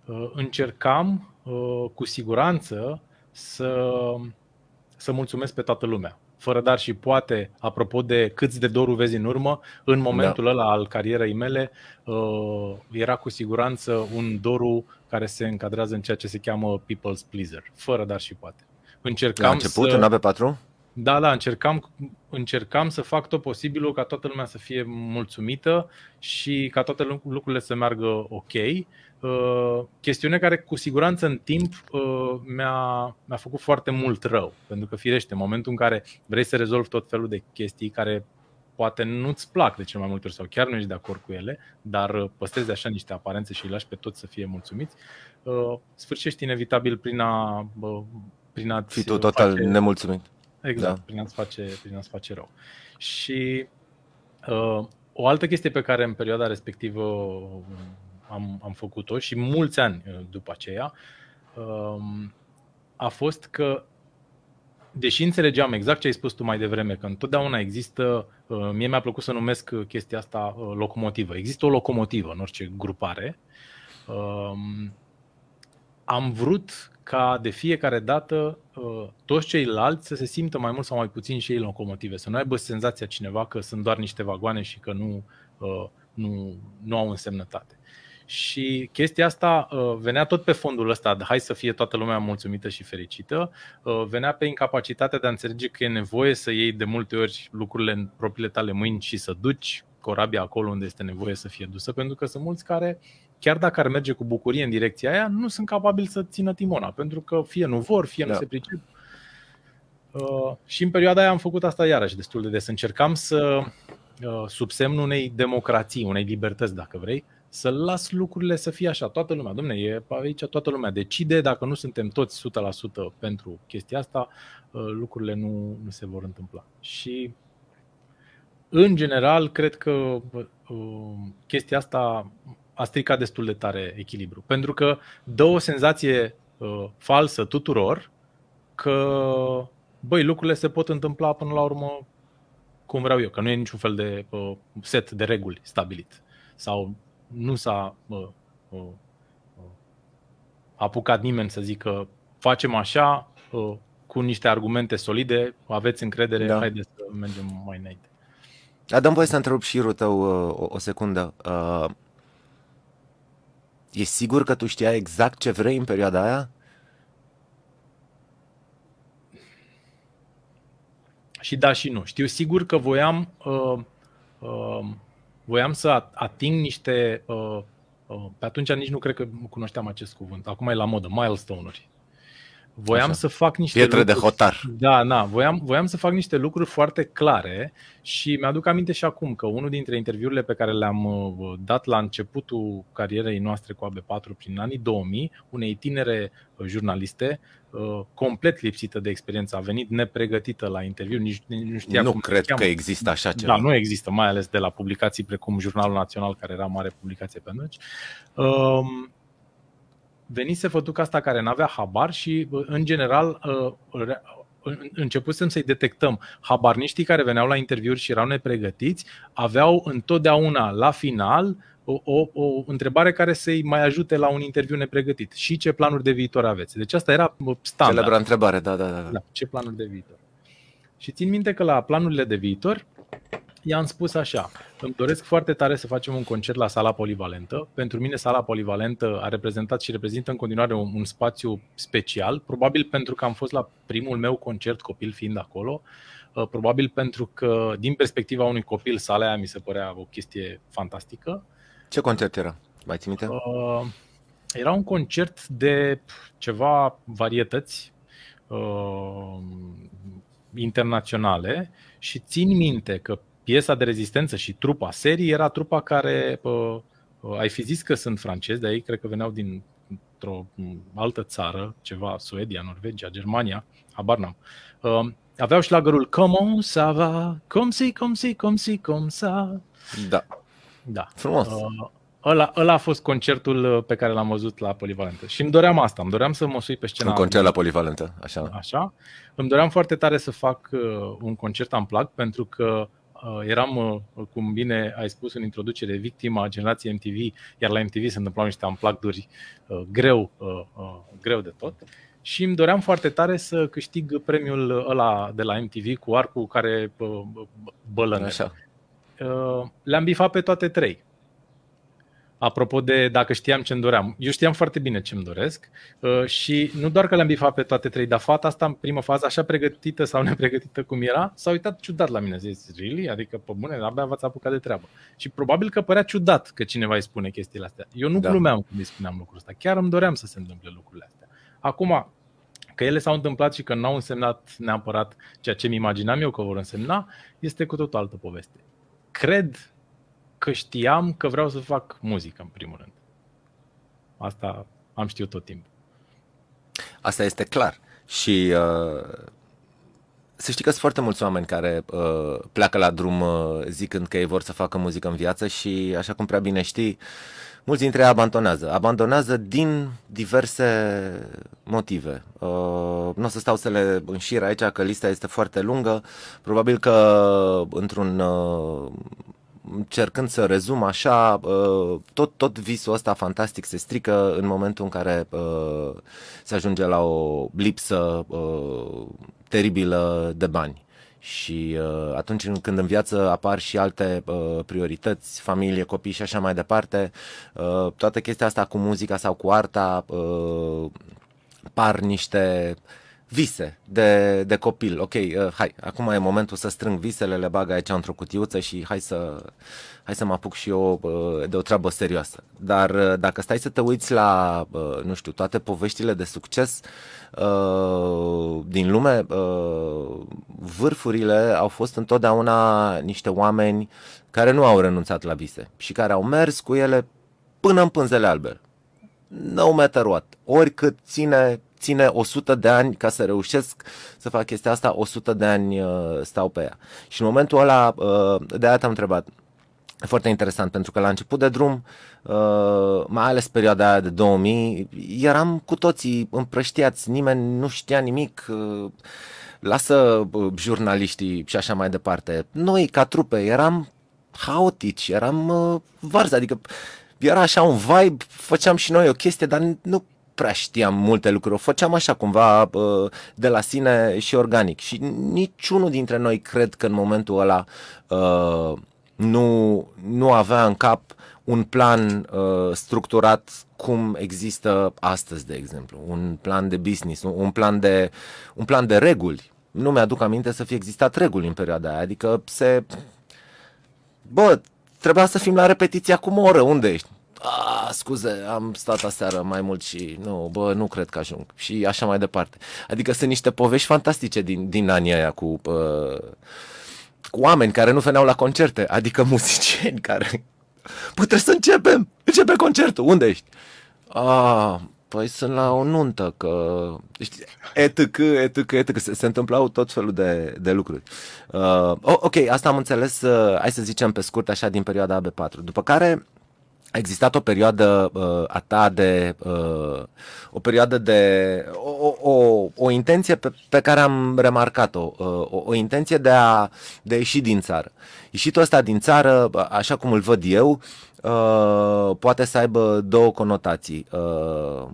Uh, încercam uh, cu siguranță să, să mulțumesc pe toată lumea. Fără dar și poate, apropo de câți de dorul vezi în urmă, în momentul da. ăla al carierei mele uh, era cu siguranță un doru care se încadrează în ceea ce se cheamă people's pleaser. Fără dar și poate. Încercam La început, să... în AB4? Da, da, încercam, încercam să fac tot posibilul ca toată lumea să fie mulțumită și ca toate lucrurile să meargă ok. Uh, chestiune care cu siguranță în timp uh, mi-a, mi-a făcut foarte mult rău, pentru că firește, în momentul în care vrei să rezolvi tot felul de chestii care poate nu-ți plac de cel mai multe ori sau chiar nu ești de acord cu ele, dar uh, păstrezi așa niște aparențe și îi lași pe toți să fie mulțumiți, uh, sfârșești inevitabil prin a, prin a fi tu total face, nemulțumit. Exact, da. prin, a-ți face, prin a-ți face rău. Și uh, o altă chestie pe care în perioada respectivă am, am făcut-o și mulți ani după aceea, uh, a fost că deși înțelegeam exact ce ai spus tu mai devreme, că întotdeauna există, uh, mie mi-a plăcut să numesc chestia asta uh, locomotivă. Există o locomotivă în orice grupare. Um, am vrut ca de fiecare dată uh, toți ceilalți să se simtă mai mult sau mai puțin și ei locomotive, să nu aibă senzația cineva că sunt doar niște vagoane și că nu, nu, nu au însemnătate. Și chestia asta uh, venea tot pe fondul ăsta, de hai să fie toată lumea mulțumită și fericită, uh, venea pe incapacitatea de a înțelege că e nevoie să iei de multe ori lucrurile în propriile tale mâini și să duci corabia acolo unde este nevoie să fie dusă, pentru că sunt mulți care, chiar dacă ar merge cu bucurie în direcția aia, nu sunt capabili să țină timona, pentru că fie nu vor, fie da. nu se pricep. Uh, și în perioada aia am făcut asta iarăși destul de des. Încercam să uh, subsemn unei democrații, unei libertăți, dacă vrei, uh, să las lucrurile să fie așa. Toată lumea, domne, e aici toată lumea decide, dacă nu suntem toți 100% pentru chestia asta, uh, lucrurile nu, nu se vor întâmpla. Și în general, cred că uh, chestia asta a stricat destul de tare echilibru. Pentru că dă o senzație uh, falsă tuturor că, băi, lucrurile se pot întâmpla până la urmă cum vreau eu, că nu e niciun fel de set de reguli stabilit. Sau nu s-a uh, uh, apucat nimeni să zică facem așa, uh, cu niște argumente solide, aveți încredere, da. haideți să mergem mai înainte. Adam, voi să întrerup și tău uh, o, o secundă. Uh, e sigur că tu știai exact ce vrei în perioada aia? Și da și nu. Știu sigur că voiam uh, uh, voiam să ating niște. Uh, uh, pe atunci nici nu cred că cunoșteam acest cuvânt. Acum e la modă, milestone-uri. Voiam Așa. să fac niște Pietre lucruri, de hotar. Da, da, voiam, voiam să fac niște lucruri foarte clare și mi-aduc aminte și acum că unul dintre interviurile pe care le-am uh, dat la începutul carierei noastre cu AB4 prin anii 2000, unei tinere uh, jurnaliste, uh, complet lipsită de experiență, a venit nepregătită la interviu, nici nu știa nu cum cred că există așa ceva. Da, nu există, mai ales de la publicații precum Jurnalul Național, care era mare publicație pe atunci. Um, venise fătuca asta care n-avea habar și, în general, uh, începusem să-i detectăm. Habarniștii care veneau la interviuri și erau nepregătiți aveau întotdeauna la final o, o, o întrebare care să-i mai ajute la un interviu nepregătit. Și ce planuri de viitor aveți? Deci asta era standard. Celebra întrebare, da, da, da. da. Ce planuri de viitor? Și țin minte că la planurile de viitor i-am spus așa, îmi doresc foarte tare să facem un concert la sala polivalentă. Pentru mine sala polivalentă a reprezentat și reprezintă în continuare un, un spațiu special, probabil pentru că am fost la primul meu concert copil fiind acolo, uh, probabil pentru că din perspectiva unui copil sala aia mi se părea o chestie fantastică. Ce concert era? Mai ții minte? Uh, era un concert de ceva varietăți uh, internaționale și țin minte că piesa de rezistență și trupa serii era trupa care, uh, ai fi zis că sunt francezi, dar ei cred că veneau din o altă țară, ceva, Suedia, Norvegia, Germania, habar n-am. Uh, aveau șlagărul Comment ça va, comme si, comme si, comme si, comme ça. Da. Da. Frumos. Uh, Ăla, ăla a fost concertul uh, pe care l-am văzut la Polivalentă. Și îmi doream asta, îmi doream să mă sui pe scenă. Un concert la Polivalentă, așa. Așa. Îmi doream foarte tare să fac uh, un concert plug pentru că uh, eram, uh, cum bine ai spus în introducere, victima generației MTV, iar la MTV se întâmplau niște unplugged-uri uh, greu, uh, uh, greu de tot. Și îmi doream foarte tare să câștig premiul ăla de la MTV cu arcul care uh, bălăne. Așa. Uh, le-am bifat pe toate trei Apropo de dacă știam ce-mi doream. Eu știam foarte bine ce-mi doresc uh, și nu doar că le-am bifat pe toate trei, dar fata asta în prima fază, așa pregătită sau nepregătită cum era, s-a uitat ciudat la mine. Zis, really? Adică, pe bune, abia v-ați apucat de treabă. Și probabil că părea ciudat că cineva îi spune chestiile astea. Eu nu da. glumeam când îi spuneam lucrul ăsta. Chiar îmi doream să se întâmple lucrurile astea. Acum, că ele s-au întâmplat și că n-au însemnat neapărat ceea ce mi imaginam eu că vor însemna, este cu tot o altă poveste. Cred că știam că vreau să fac muzică, în primul rând. Asta am știut tot timpul. Asta este clar. Și uh, să știi că sunt foarte mulți oameni care uh, pleacă la drum uh, zicând că ei vor să facă muzică în viață și, așa cum prea bine știi, mulți dintre ei abandonează. Abandonează din diverse motive. Uh, nu o să stau să le înșir aici, că lista este foarte lungă. Probabil că într-un uh, încercând să rezum așa, uh, tot, tot visul ăsta fantastic se strică în momentul în care uh, se ajunge la o lipsă uh, teribilă de bani. Și uh, atunci când în viață apar și alte uh, priorități, familie, copii și așa mai departe, uh, toată chestia asta cu muzica sau cu arta uh, par niște vise de, de copil. Ok, uh, hai, acum e momentul să strâng visele, le bag aici într-o cutiuță și hai să, hai să mă apuc și eu uh, de o treabă serioasă. Dar uh, dacă stai să te uiți la, uh, nu știu, toate poveștile de succes uh, din lume, uh, vârfurile au fost întotdeauna niște oameni care nu au renunțat la vise și care au mers cu ele până în pânzele albe. No matter what. Oricât ține ține 100 de ani ca să reușesc să fac chestia asta, 100 de ani uh, stau pe ea. Și în momentul ăla, uh, de aia te-am întrebat, E foarte interesant pentru că la început de drum, uh, mai ales perioada aia de 2000, eram cu toții împrăștiați, nimeni nu știa nimic, lasă jurnaliștii și așa mai departe. Noi, ca trupe, eram haotici, eram varzi, adică era așa un vibe, făceam și noi o chestie, dar nu prea știam multe lucruri, o făceam așa cumva de la sine și organic. Și niciunul dintre noi cred că în momentul ăla nu, nu avea în cap un plan uh, structurat cum există astăzi, de exemplu, un plan de business, un plan de, un plan de reguli. Nu mi-aduc aminte să fie existat reguli în perioada aia, adică se... Bă, trebuia să fim la repetiție acum o oră, unde ești? A, scuze, am stat aseară mai mult și nu, bă, nu cred că ajung. Și așa mai departe. Adică sunt niște povești fantastice din, din anii aia cu, uh, cu oameni care nu veneau la concerte, adică muzicieni care... Păi trebuie să începem! Începe concertul! Unde ești? A, păi sunt la o nuntă, că... Știi, etc, etc, etc, se, se întâmplau tot felul de, de lucruri. Uh, ok, asta am înțeles, uh, hai să zicem pe scurt, așa, din perioada AB4. După care a existat o perioadă uh, a ta de uh, o perioadă de o, o, o intenție pe, pe care am remarcat-o, uh, o, o intenție de a, de a ieși din țară. Ieșitul ăsta din țară, așa cum îl văd eu, uh, poate să aibă două conotații. Uh,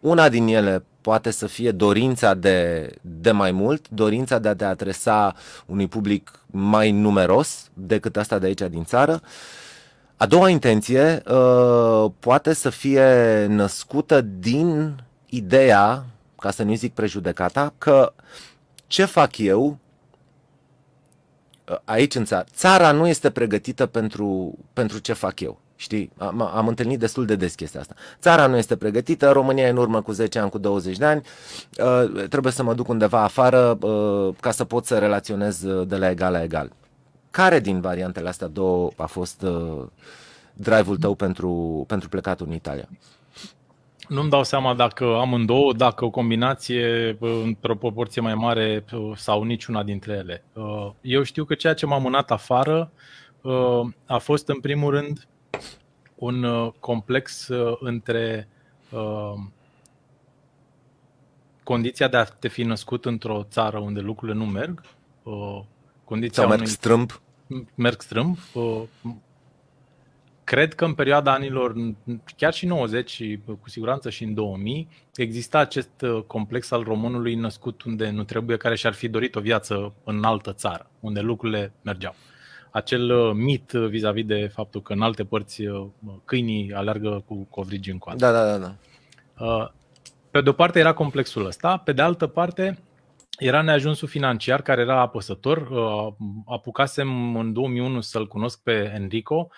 una din ele poate să fie dorința de, de mai mult, dorința de a te adresa unui public mai numeros decât asta de aici din țară. Uh, a doua intenție uh, poate să fie născută din ideea, ca să nu zic prejudecata, că ce fac eu uh, aici în țară, țara nu este pregătită pentru, pentru ce fac eu. Știi, am, am întâlnit destul de des chestia asta. Țara nu este pregătită, România e în urmă cu 10 ani, cu 20 de ani, uh, trebuie să mă duc undeva afară uh, ca să pot să relaționez uh, de la egal la egal. Care din variantele astea două a fost uh, drive-ul tău pentru, pentru plecatul în Italia? Nu-mi dau seama dacă amândouă, dacă o combinație într-o proporție mai mare uh, sau niciuna dintre ele. Uh, eu știu că ceea ce m-a mânat afară uh, a fost în primul rând un complex între condiția de a te fi născut într-o țară unde lucrurile nu merg, condiția Sau merg unui... strâmb. Merg strâmb. Cred că în perioada anilor, chiar și 90 și cu siguranță și în 2000, exista acest uh, complex al românului născut unde nu trebuie, care și-ar fi dorit o viață în altă țară, unde lucrurile mergeau. Acel uh, mit vis-a-vis de faptul că în alte părți uh, câinii alergă cu covrigi în coadă. Da, da, da. da. Pe de o parte era complexul ăsta, pe de altă parte era neajunsul financiar care era apăsător. Apucasem în 2001 să-l cunosc pe Enrico.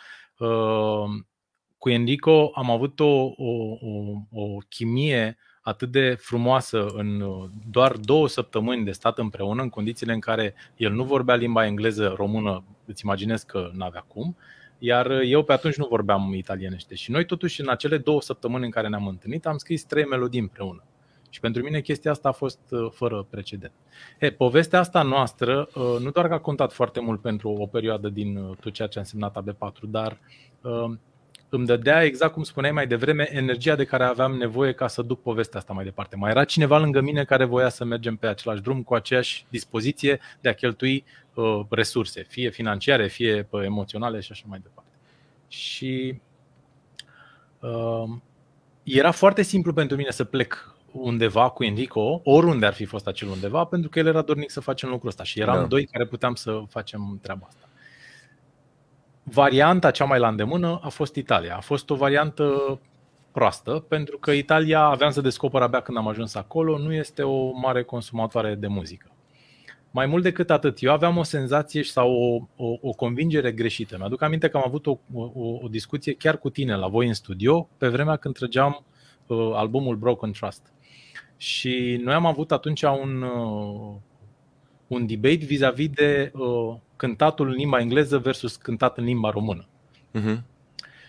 Cu Enrico am avut o, o, o, o chimie atât de frumoasă în uh, doar două săptămâni de stat împreună, în condițiile în care el nu vorbea limba engleză, română, îți imaginez că n-avea cum, iar eu pe atunci nu vorbeam italienește. Și noi totuși în acele două săptămâni în care ne-am întâlnit am scris trei melodii împreună. Și pentru mine chestia asta a fost uh, fără precedent. He, povestea asta noastră uh, nu doar că a contat foarte mult pentru o perioadă din uh, tot ceea ce a însemnat AB4, dar îmi dădea, exact cum spuneai mai devreme, energia de care aveam nevoie ca să duc povestea asta mai departe. Mai era cineva lângă mine care voia să mergem pe același drum cu aceeași dispoziție de a cheltui uh, resurse, fie financiare, fie emoționale și așa mai departe. Și uh, era foarte simplu pentru mine să plec undeva cu Enrico, oriunde ar fi fost acel undeva, pentru că el era dornic să facem lucrul ăsta și eram da. doi care puteam să facem treaba asta. Varianta cea mai la îndemână a fost Italia. A fost o variantă proastă, pentru că Italia, aveam să descoper abia când am ajuns acolo, nu este o mare consumatoare de muzică. Mai mult decât atât, eu aveam o senzație sau o, o, o convingere greșită. Mi-aduc aminte că am avut o, o, o discuție chiar cu tine la voi în studio, pe vremea când trăgeam uh, albumul Broken Trust. Și noi am avut atunci un, uh, un debate vis-a-vis de uh, cântatul în limba engleză versus cântat în limba română. Uh-huh.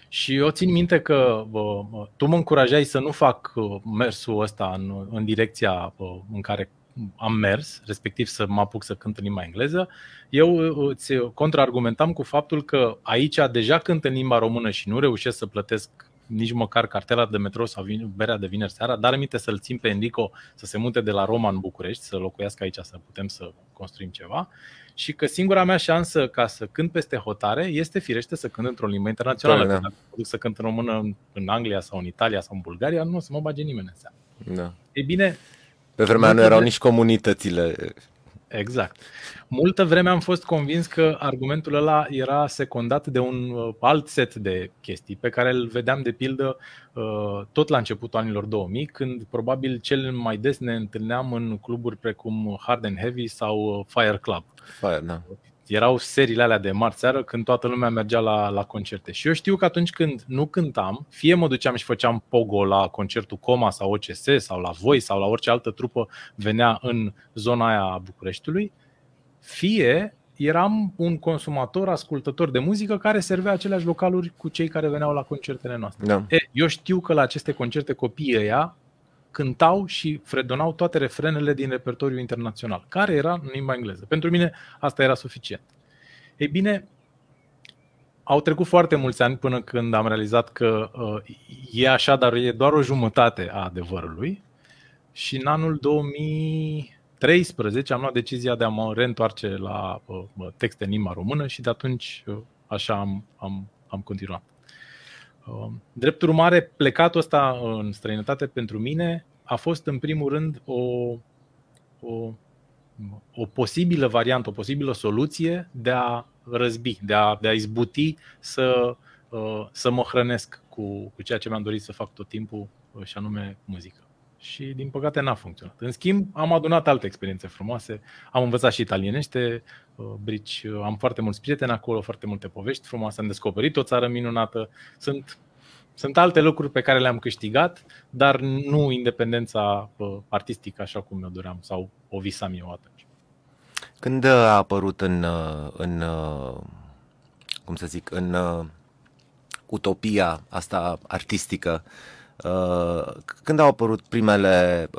Și eu țin minte că uh, tu mă încurajai să nu fac uh, mersul ăsta în, în direcția uh, în care am mers, respectiv să mă apuc să cânt în limba engleză, eu uh, îți contraargumentam cu faptul că aici deja cânt în limba română și nu reușesc să plătesc nici măcar cartela de metro sau berea de vineri seara, dar aminte să-l țin pe Enrico să se mute de la Roma în București, să locuiască aici, să putem să construim ceva și că singura mea șansă ca să cânt peste hotare este firește să cânt într-o limbă internațională. Da, da. Dacă duc să cânt în română în Anglia sau în Italia sau în Bulgaria, nu o să mă bage nimeni în seamă. Da. E bine... Pe vremea nu erau nici comunitățile Exact. Multă vreme am fost convins că argumentul ăla era secundat de un uh, alt set de chestii pe care îl vedeam de pildă uh, tot la începutul anilor 2000, când probabil cel mai des ne întâlneam în cluburi precum Hard and Heavy sau uh, Fire Club. Fire, da erau seriile alea de marți seară când toată lumea mergea la, la concerte. Și eu știu că atunci când nu cântam, fie mă duceam și făceam pogo la concertul Coma sau OCS sau la Voi sau la orice altă trupă venea în zona aia a Bucureștiului, fie eram un consumator, ascultător de muzică care servea aceleași localuri cu cei care veneau la concertele noastre. Da. E, eu știu că la aceste concerte copiii ăia cântau și fredonau toate refrenele din repertoriul internațional, care era în limba engleză. Pentru mine asta era suficient. Ei bine, au trecut foarte mulți ani până când am realizat că uh, e așa, dar e doar o jumătate a adevărului. Și în anul 2013 am luat decizia de a mă reîntoarce la uh, texte în limba română și de atunci uh, așa am, am, am continuat. Um, drept urmare, plecatul ăsta în străinătate pentru mine a fost în primul rând o, o, o posibilă variantă, o posibilă soluție de a răzbi, de a, de a izbuti să, uh, să mă hrănesc cu, cu ceea ce mi-am dorit să fac tot timpul, uh, și anume muzică. Și din păcate n-a funcționat. În schimb, am adunat alte experiențe frumoase, am învățat și italienește, uh, brici, am foarte mulți prieteni acolo, foarte multe povești frumoase, am descoperit o țară minunată. Sunt sunt alte lucruri pe care le-am câștigat, dar nu independența artistică așa cum mi-o doream sau o visam eu atunci. Când a apărut în, în cum să zic, în utopia asta artistică, când au apărut primele,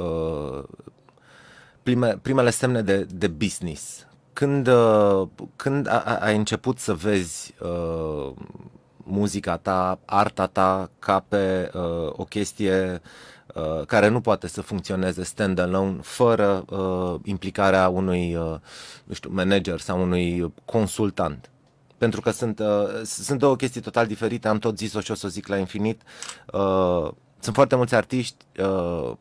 prime, primele semne de, de business? Când, când ai început să vezi muzica ta, arta ta ca pe uh, o chestie uh, care nu poate să funcționeze stand-alone fără uh, implicarea unui uh, nu știu, manager sau unui consultant. Pentru că sunt, uh, sunt două chestii total diferite, am tot zis-o și o să o zic la infinit. Uh, sunt foarte mulți artiști uh,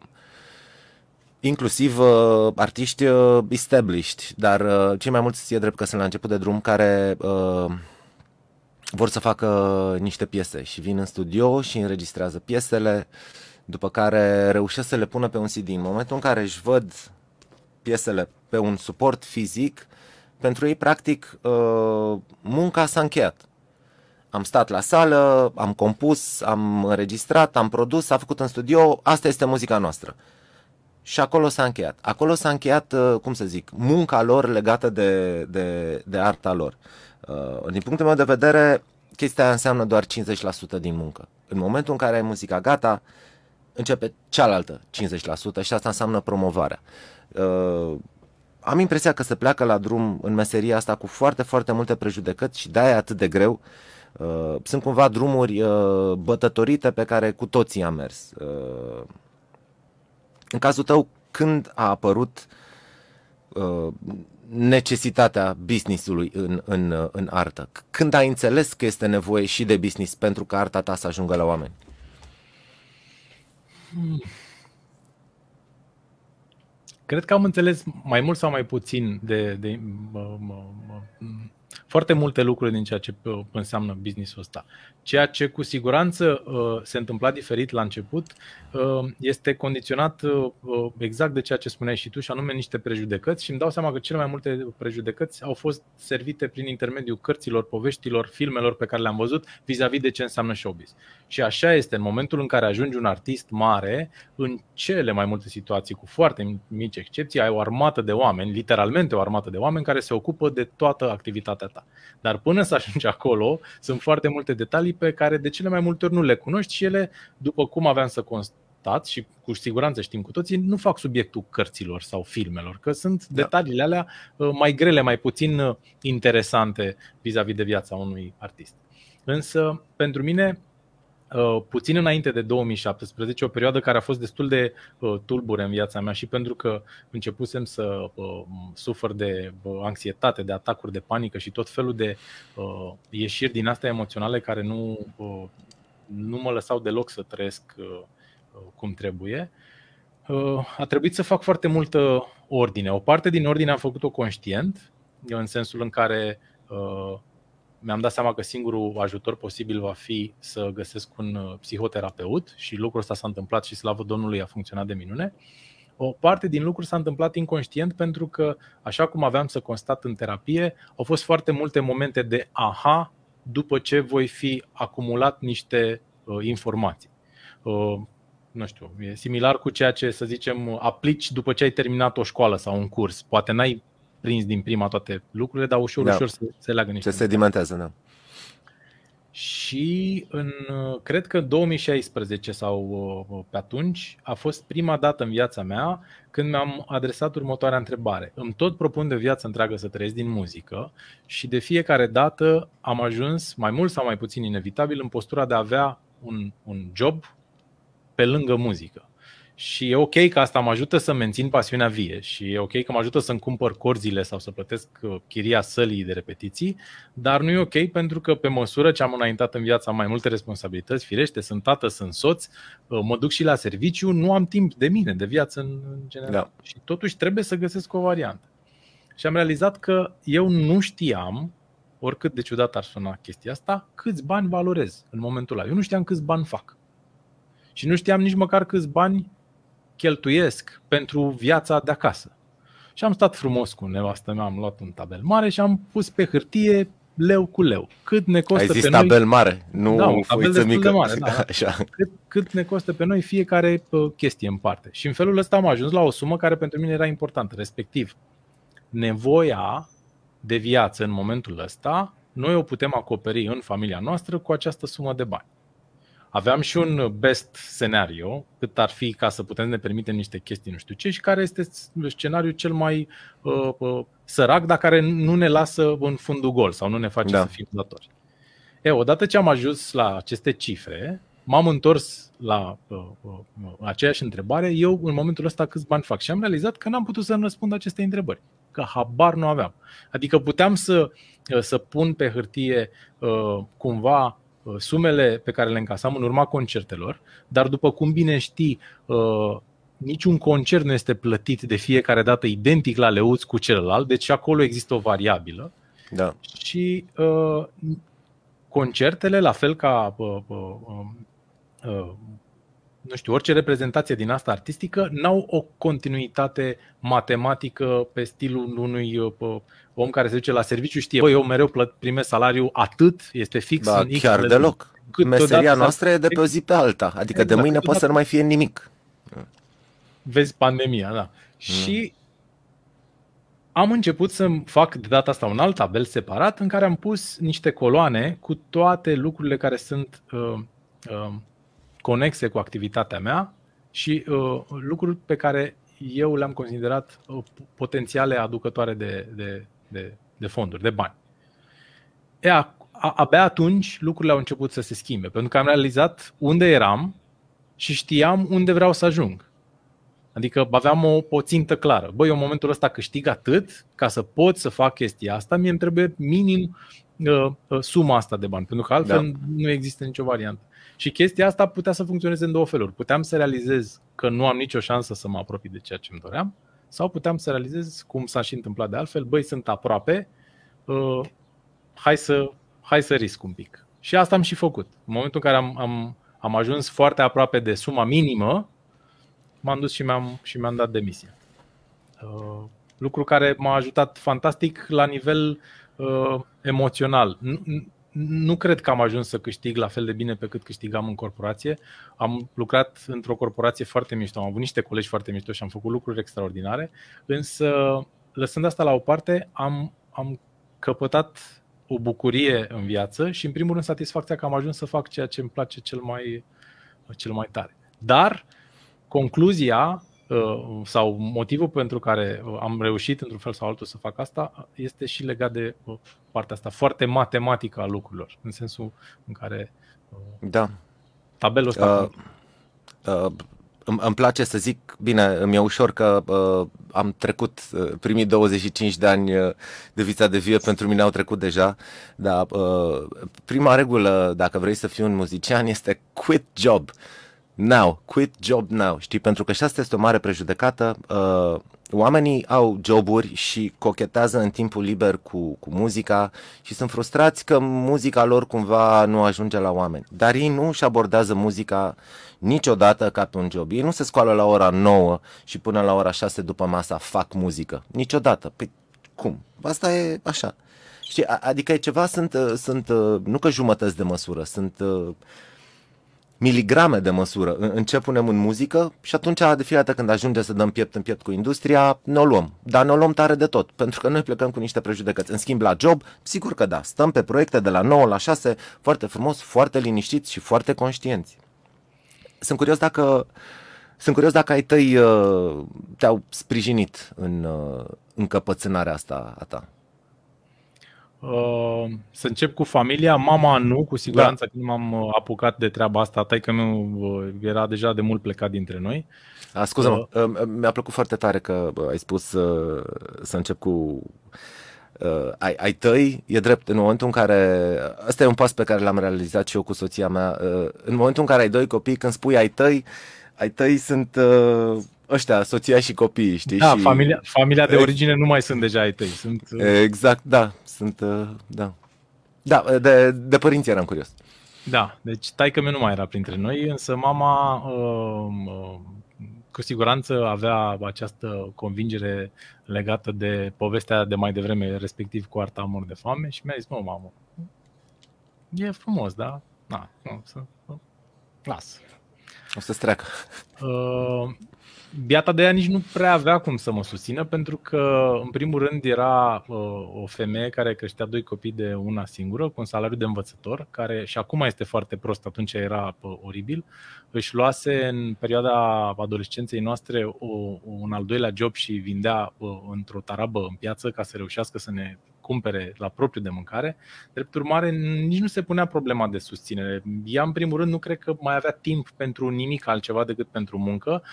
inclusiv uh, artiști uh, established, dar uh, cei mai mulți e drept că sunt la început de drum care uh, vor să facă niște piese și vin în studio și înregistrează piesele, după care reușesc să le pună pe un CD. În momentul în care își văd piesele pe un suport fizic, pentru ei, practic, uh, munca s-a încheiat. Am stat la sală, am compus, am înregistrat, am produs, am făcut în studio, asta este muzica noastră. Și acolo s-a încheiat. Acolo s-a încheiat, uh, cum să zic, munca lor legată de, de, de arta lor. Uh, din punctul meu de vedere, chestia aia înseamnă doar 50% din muncă. În momentul în care ai muzica gata, începe cealaltă 50% și asta înseamnă promovarea. Uh, am impresia că se pleacă la drum în meseria asta cu foarte, foarte multe prejudecăți și de-aia e atât de greu. Uh, sunt cumva drumuri uh, bătătorite pe care cu toții am mers. Uh, în cazul tău, când a apărut uh, necesitatea businessului în, în, în artă? Când ai înțeles că este nevoie și de business pentru ca arta ta să ajungă la oameni? Hmm. Cred că am înțeles mai mult sau mai puțin de, de mă, mă, mă, foarte multe lucruri din ceea ce uh, înseamnă businessul ăsta. Ceea ce cu siguranță uh, se întâmpla diferit la început uh, este condiționat exact de ceea ce spuneai și tu, și anume niște prejudecăți și îmi dau seama că cele mai multe prejudecăți au fost servite prin intermediul cărților, poveștilor, filmelor pe care le-am văzut vis-a-vis de ce înseamnă showbiz. Și așa este, în momentul în care ajungi un artist mare, în cele mai multe situații, cu foarte mici excepții, ai o armată de oameni, literalmente o armată de oameni care se ocupă de toată activitatea ta. Dar până să ajungi acolo, sunt foarte multe detalii pe care de cele mai multe ori nu le cunoști și ele, după cum aveam să constat și cu siguranță știm cu toții, nu fac subiectul cărților sau filmelor, că sunt da. detaliile alea uh, mai grele, mai puțin uh, interesante vis-a-vis de viața unui artist. Însă, pentru mine, Uh, puțin înainte de 2017, o perioadă care a fost destul de uh, tulbure în viața mea și pentru că începusem să uh, sufăr de uh, anxietate, de atacuri de panică și tot felul de uh, ieșiri din astea emoționale care nu, uh, nu mă lăsau deloc să trăiesc uh, uh cum trebuie, uh, a trebuit să fac foarte multă ordine. O parte din ordine am făcut-o conștient, în sensul în care uh, mi-am dat seama că singurul ajutor posibil va fi să găsesc un uh, psihoterapeut și lucrul ăsta s-a întâmplat și slavă Domnului a funcționat de minune. O parte din lucruri s-a întâmplat inconștient pentru că, așa cum aveam să constat în terapie, au fost foarte multe momente de aha după ce voi fi acumulat niște uh, informații. Uh, nu știu, e similar cu ceea ce, să zicem, aplici după ce ai terminat o școală sau un curs. Poate n-ai prins din prima toate lucrurile, dar ușor, da. ușor se, se leagă niște. Se sedimentează, da. Și în, cred că 2016 sau uh, pe atunci a fost prima dată în viața mea când mi-am adresat următoarea întrebare. Îmi tot propun de viață întreagă să trăiesc din muzică și de fiecare dată am ajuns, mai mult sau mai puțin inevitabil, în postura de a avea un, un job pe lângă muzică. Și e ok că asta mă ajută să mențin pasiunea vie și e ok că mă ajută să-mi cumpăr corzile sau să plătesc uh, chiria sălii de repetiții, dar nu e ok pentru că pe măsură ce am înaintat în viața mai multe responsabilități, firește, sunt tată, sunt soț, uh, mă duc și la serviciu, nu am timp de mine, de viață în, general. Da. Și totuși trebuie să găsesc o variantă. Și am realizat că eu nu știam, oricât de ciudat ar suna chestia asta, câți bani valorez în momentul ăla. Eu nu știam câți bani fac. Și nu știam nici măcar câți bani cheltuiesc pentru viața de acasă. Și am stat frumos cu nevastă mea, am luat un tabel mare și am pus pe hârtie leu cu leu. Cât ne costă Ai zis pe tabel noi... mare, nu da, un tabel mică. De mare, da, Așa. Cât, cât ne costă pe noi fiecare chestie în parte. Și în felul ăsta am ajuns la o sumă care pentru mine era importantă, respectiv nevoia de viață în momentul ăsta, noi o putem acoperi în familia noastră cu această sumă de bani. Aveam și un best scenario, cât ar fi ca să putem ne permitem niște chestii nu știu ce și care este scenariul cel mai uh, uh, sărac, dar care nu ne lasă în fundul gol sau nu ne face da. să fim datori. E, odată ce am ajuns la aceste cifre, m-am întors la uh, uh, aceeași întrebare, eu în momentul ăsta câți bani fac? Și am realizat că n-am putut să răspund aceste întrebări, că habar nu aveam. Adică puteam să, uh, să pun pe hârtie uh, cumva Uh, sumele pe care le încasam în urma concertelor, dar după cum bine știi, uh, niciun concert nu este plătit de fiecare dată identic la leuț cu celălalt, deci acolo există o variabilă. Da. Și uh, concertele, la fel ca uh, uh, uh, nu știu, orice reprezentație din asta artistică n-au o continuitate matematică pe stilul unui uh, om care se duce la serviciu, știe, bă, eu mereu primesc salariu atât, este fix ba, în X chiar deloc. Meseria noastră e de pe o zi pe alta, adică exact, de mâine poate să nu mai fie nimic. Vezi pandemia, da. Mm. Și am început să fac de data asta un alt tabel separat în care am pus niște coloane cu toate lucrurile care sunt uh, uh, conexe cu activitatea mea și uh, lucruri pe care eu le-am considerat uh, potențiale aducătoare de, de, de, de fonduri, de bani. E, a, a, abia atunci lucrurile au început să se schimbe, pentru că am realizat unde eram și știam unde vreau să ajung. Adică aveam o, o țintă clară. Băi, eu în momentul ăsta câștig atât ca să pot să fac chestia asta, mie îmi trebuie minim uh, uh, suma asta de bani, pentru că altfel da. nu există nicio variantă. Și chestia asta putea să funcționeze în două feluri. Puteam să realizez că nu am nicio șansă să mă apropii de ceea ce îmi doream, sau puteam să realizez, cum s-a și întâmplat de altfel, băi, sunt aproape, uh, hai, să, hai să risc un pic. Și asta am și făcut. În momentul în care am, am, am ajuns foarte aproape de suma minimă, m-am dus și mi-am, și mi-am dat demisia. Uh, lucru care m-a ajutat fantastic la nivel uh, emoțional. Nu, nu cred că am ajuns să câștig la fel de bine pe cât câștigam în corporație. Am lucrat într-o corporație foarte mișto, am avut niște colegi foarte mișto și am făcut lucruri extraordinare, însă lăsând asta la o parte, am, am căpătat o bucurie în viață și în primul rând satisfacția că am ajuns să fac ceea ce îmi place cel mai, cel mai tare. Dar concluzia uh, sau motivul pentru care uh, am reușit într-un fel sau altul să fac asta este și legat de uh, partea asta foarte matematică a lucrurilor, în sensul în care da. tabelul ăsta uh, uh, îmi, îmi place să zic, bine, îmi e ușor că uh, am trecut uh, primii 25 de ani uh, de vița de vie, pentru mine au trecut deja, dar uh, prima regulă, dacă vrei să fii un muzician, este quit job. Uh, now, quit job now, știi? Pentru că și asta este o mare prejudecată. Uh, oamenii au joburi și cochetează în timpul liber cu, cu muzica și sunt frustrați că muzica lor cumva nu ajunge la oameni. Dar ei nu își abordează muzica niciodată ca pe un job. Ei nu se scoală la ora 9 și până la ora 6 după masa fac muzică. Niciodată. Păi cum? Asta e așa. Știi? Adică e ceva, sunt, uh, sunt uh, nu că jumătăți de măsură, sunt uh, miligrame de măsură în ce punem în muzică și atunci de fiecare dată când ajunge să dăm piept în piept cu industria, ne o luăm. Dar ne o luăm tare de tot, pentru că noi plecăm cu niște prejudecăți. În schimb, la job, sigur că da, stăm pe proiecte de la 9 la 6, foarte frumos, foarte liniștiți și foarte conștienți. Sunt curios dacă, sunt curios dacă ai tăi uh, te-au sprijinit în uh, încăpățânarea asta a ta. Uh, să încep cu familia, mama nu, cu siguranță da. când m-am uh, apucat de treaba asta, tai că meu uh, era deja de mult plecat dintre noi. A, scuză-mă, uh, mi-a plăcut foarte tare că ai spus uh, să încep cu uh, ai, ai tăi, e drept, în momentul în care, ăsta e un pas pe care l-am realizat și eu cu soția mea, uh, în momentul în care ai doi copii, când spui ai tăi, ai tăi sunt uh, ăștia, soția și copiii, știi? Da, și... familia, familia de origine nu mai sunt deja ai tăi. Sunt... Exact, da, sunt, uh, da. Da, de, de părinți eram curios. Da, deci taică meu nu mai era printre noi, însă mama uh, uh, cu siguranță avea această convingere legată de povestea de mai devreme, respectiv cu arta amor de foame și mi-a zis, mă, mamă, e frumos, da? Na, nu, să, las. O să-ți treacă. Uh, Biata de ea nici nu prea avea cum să mă susțină, pentru că, în primul rând, era uh, o femeie care creștea doi copii de una singură, cu un salariu de învățător, care și acum este foarte prost, atunci era uh, oribil. Își luase în perioada adolescenței noastre o, un al doilea job și vindea uh, într-o tarabă în piață ca să reușească să ne cumpere la propriu de mâncare. Drept urmare, nici nu se punea problema de susținere. Ea, în primul rând, nu cred că mai avea timp pentru nimic altceva decât pentru muncă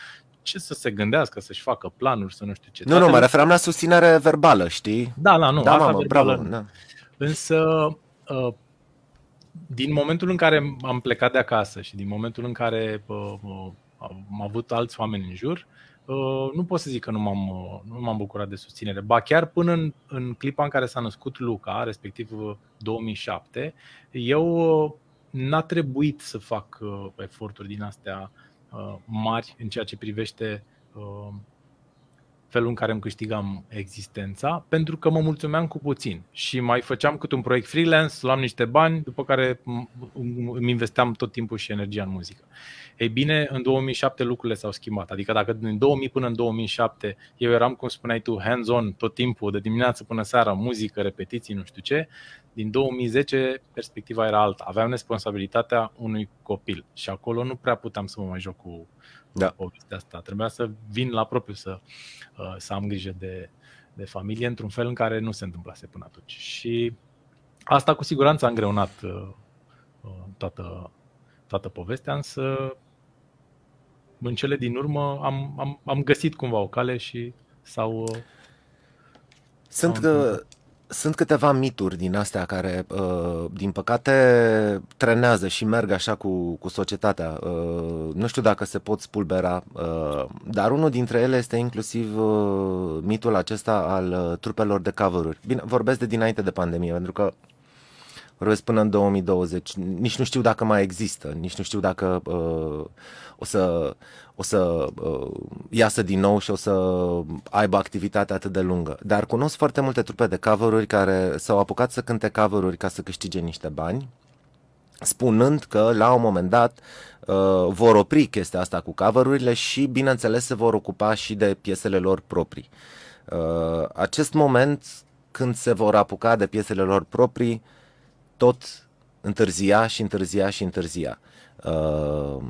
ce să se gândească, să-și facă planuri, să nu știu ce. Nu, nu, mă referam la susținere verbală, știi? Da, la nu, da, asta mamă, verbală. Bravo, da. Însă, uh, din momentul în care am plecat de acasă și din momentul în care uh, uh, am avut alți oameni în jur, nu pot să zic că nu m-am, nu m-am bucurat de susținere. Ba chiar până în, în clipa în care s-a născut Luca, respectiv 2007, eu n-a trebuit să fac eforturi din astea mari în ceea ce privește felul în care îmi câștigam existența, pentru că mă mulțumeam cu puțin și mai făceam cât un proiect freelance, luam niște bani, după care îmi investeam tot timpul și energia în muzică. Ei bine, în 2007 lucrurile s-au schimbat. Adică dacă din 2000 până în 2007 eu eram, cum spuneai tu, hands-on tot timpul, de dimineață până seara, muzică, repetiții, nu știu ce, din 2010 perspectiva era alta. Aveam responsabilitatea unui copil și acolo nu prea puteam să mă mai joc cu da. povestea asta. Trebuia să vin la propriu să, uh, să am grijă de, de familie într-un fel în care nu se întâmplase până atunci. Și asta cu siguranță a îngreunat uh, uh, toată, toată povestea, însă în cele din urmă am, am, am găsit cumva o cale și s-au. Sunt, că, sunt câteva mituri din astea care, uh, din păcate, trenează și merg așa cu, cu societatea. Uh, nu știu dacă se pot spulbera, uh, dar unul dintre ele este inclusiv mitul acesta al trupelor de cover Bine, vorbesc de dinainte de pandemie, pentru că vorbesc până în 2020. Nici nu știu dacă mai există, nici nu știu dacă uh, o să, o să uh, iasă din nou și o să aibă activitate atât de lungă. Dar cunosc foarte multe trupe de cover care s-au apucat să cânte cover ca să câștige niște bani, spunând că la un moment dat uh, vor opri chestia asta cu cover și, bineînțeles, se vor ocupa și de piesele lor proprii. Uh, acest moment, când se vor apuca de piesele lor proprii, tot întârzia și întârzia și întârzia. Uh,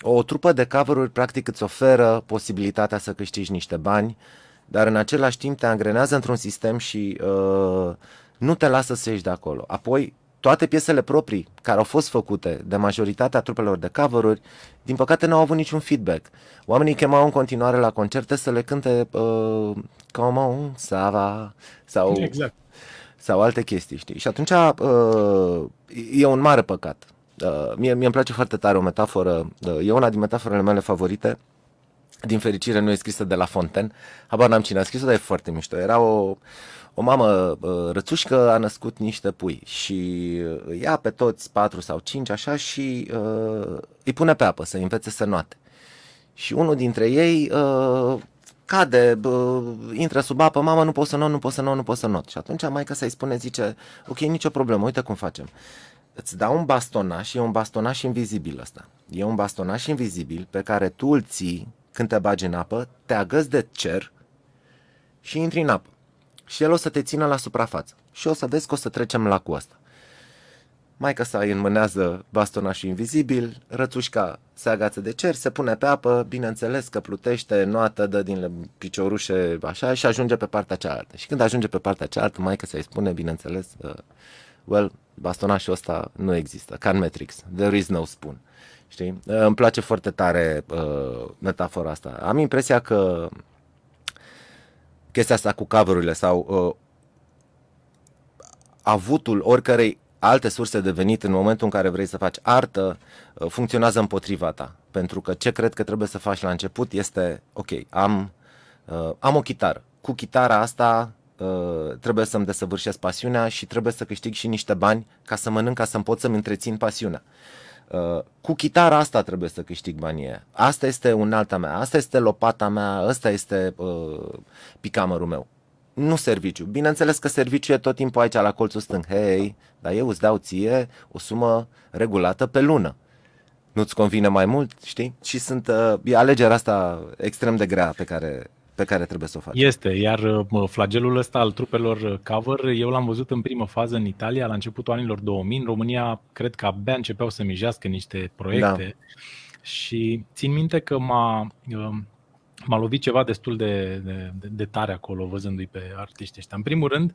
o trupă de cover practic îți oferă posibilitatea să câștigi niște bani, dar în același timp te angrenează într-un sistem și uh, nu te lasă să ieși de acolo. Apoi, toate piesele proprii care au fost făcute de majoritatea trupelor de cover din păcate nu au avut niciun feedback. Oamenii chemau în continuare la concerte să le cânte uh, Come on, Sava sau exact sau alte chestii, știi? Și atunci uh, e un mare păcat. Uh, mie, mie îmi place foarte tare o metaforă, uh, e una din metaforele mele favorite, din fericire nu e scrisă de la Fontaine, habar n-am cine a scris-o, dar e foarte mișto. Era o, o mamă uh, rățușcă a născut niște pui și uh, ia pe toți patru sau cinci așa și uh, îi pune pe apă să învețe să noate. Și unul dintre ei uh, cade, bă, intră sub apă, mama nu pot să not, nu pot să not, nu pot să not. Și atunci maica să-i spune, zice, ok, nicio problemă, uite cum facem. Îți dau un bastonaș, e un bastonaș invizibil ăsta. E un bastonaș invizibil pe care tu îl ții când te bagi în apă, te agăți de cer și intri în apă. Și el o să te țină la suprafață. Și o să vezi că o să trecem la cu asta. Maica sa îi înmânează bastonașul invizibil, rățușca se agață de cer, se pune pe apă, bineînțeles că plutește, noată, dă din piciorușe așa și ajunge pe partea cealaltă. Și când ajunge pe partea cealaltă, maica sa îi spune, bineînțeles, uh, well, bastonașul ăsta nu există, ca în Matrix, there is no spoon. Știi? Uh, îmi place foarte tare uh, metafora asta. Am impresia că chestia asta cu cover sau uh, avutul oricărei alte surse de venit în momentul în care vrei să faci artă uh, funcționează împotriva ta. Pentru că ce cred că trebuie să faci la început este, ok, am, uh, am o chitară. Cu chitara asta uh, trebuie să-mi desăvârșesc pasiunea și trebuie să câștig și niște bani ca să mănânc, ca să-mi pot să-mi întrețin pasiunea. Uh, cu chitara asta trebuie să câștig banii Asta este unalta mea, asta este lopata mea, asta este uh, picamărul meu nu serviciu. Bineînțeles că serviciu e tot timpul aici la colțul stâng. Hei, dar eu îți dau ție o sumă regulată pe lună. Nu-ți convine mai mult, știi? Și sunt, uh, e alegerea asta extrem de grea pe care, pe care trebuie să o faci. Este, iar uh, flagelul ăsta al trupelor uh, cover, eu l-am văzut în primă fază în Italia, la începutul anilor 2000. În România, cred că abia începeau să mijească niște proiecte. Da. Și țin minte că m-a, uh, m-a lovit ceva destul de, de, de tare acolo, văzându-i pe artiștii ăștia. În primul rând,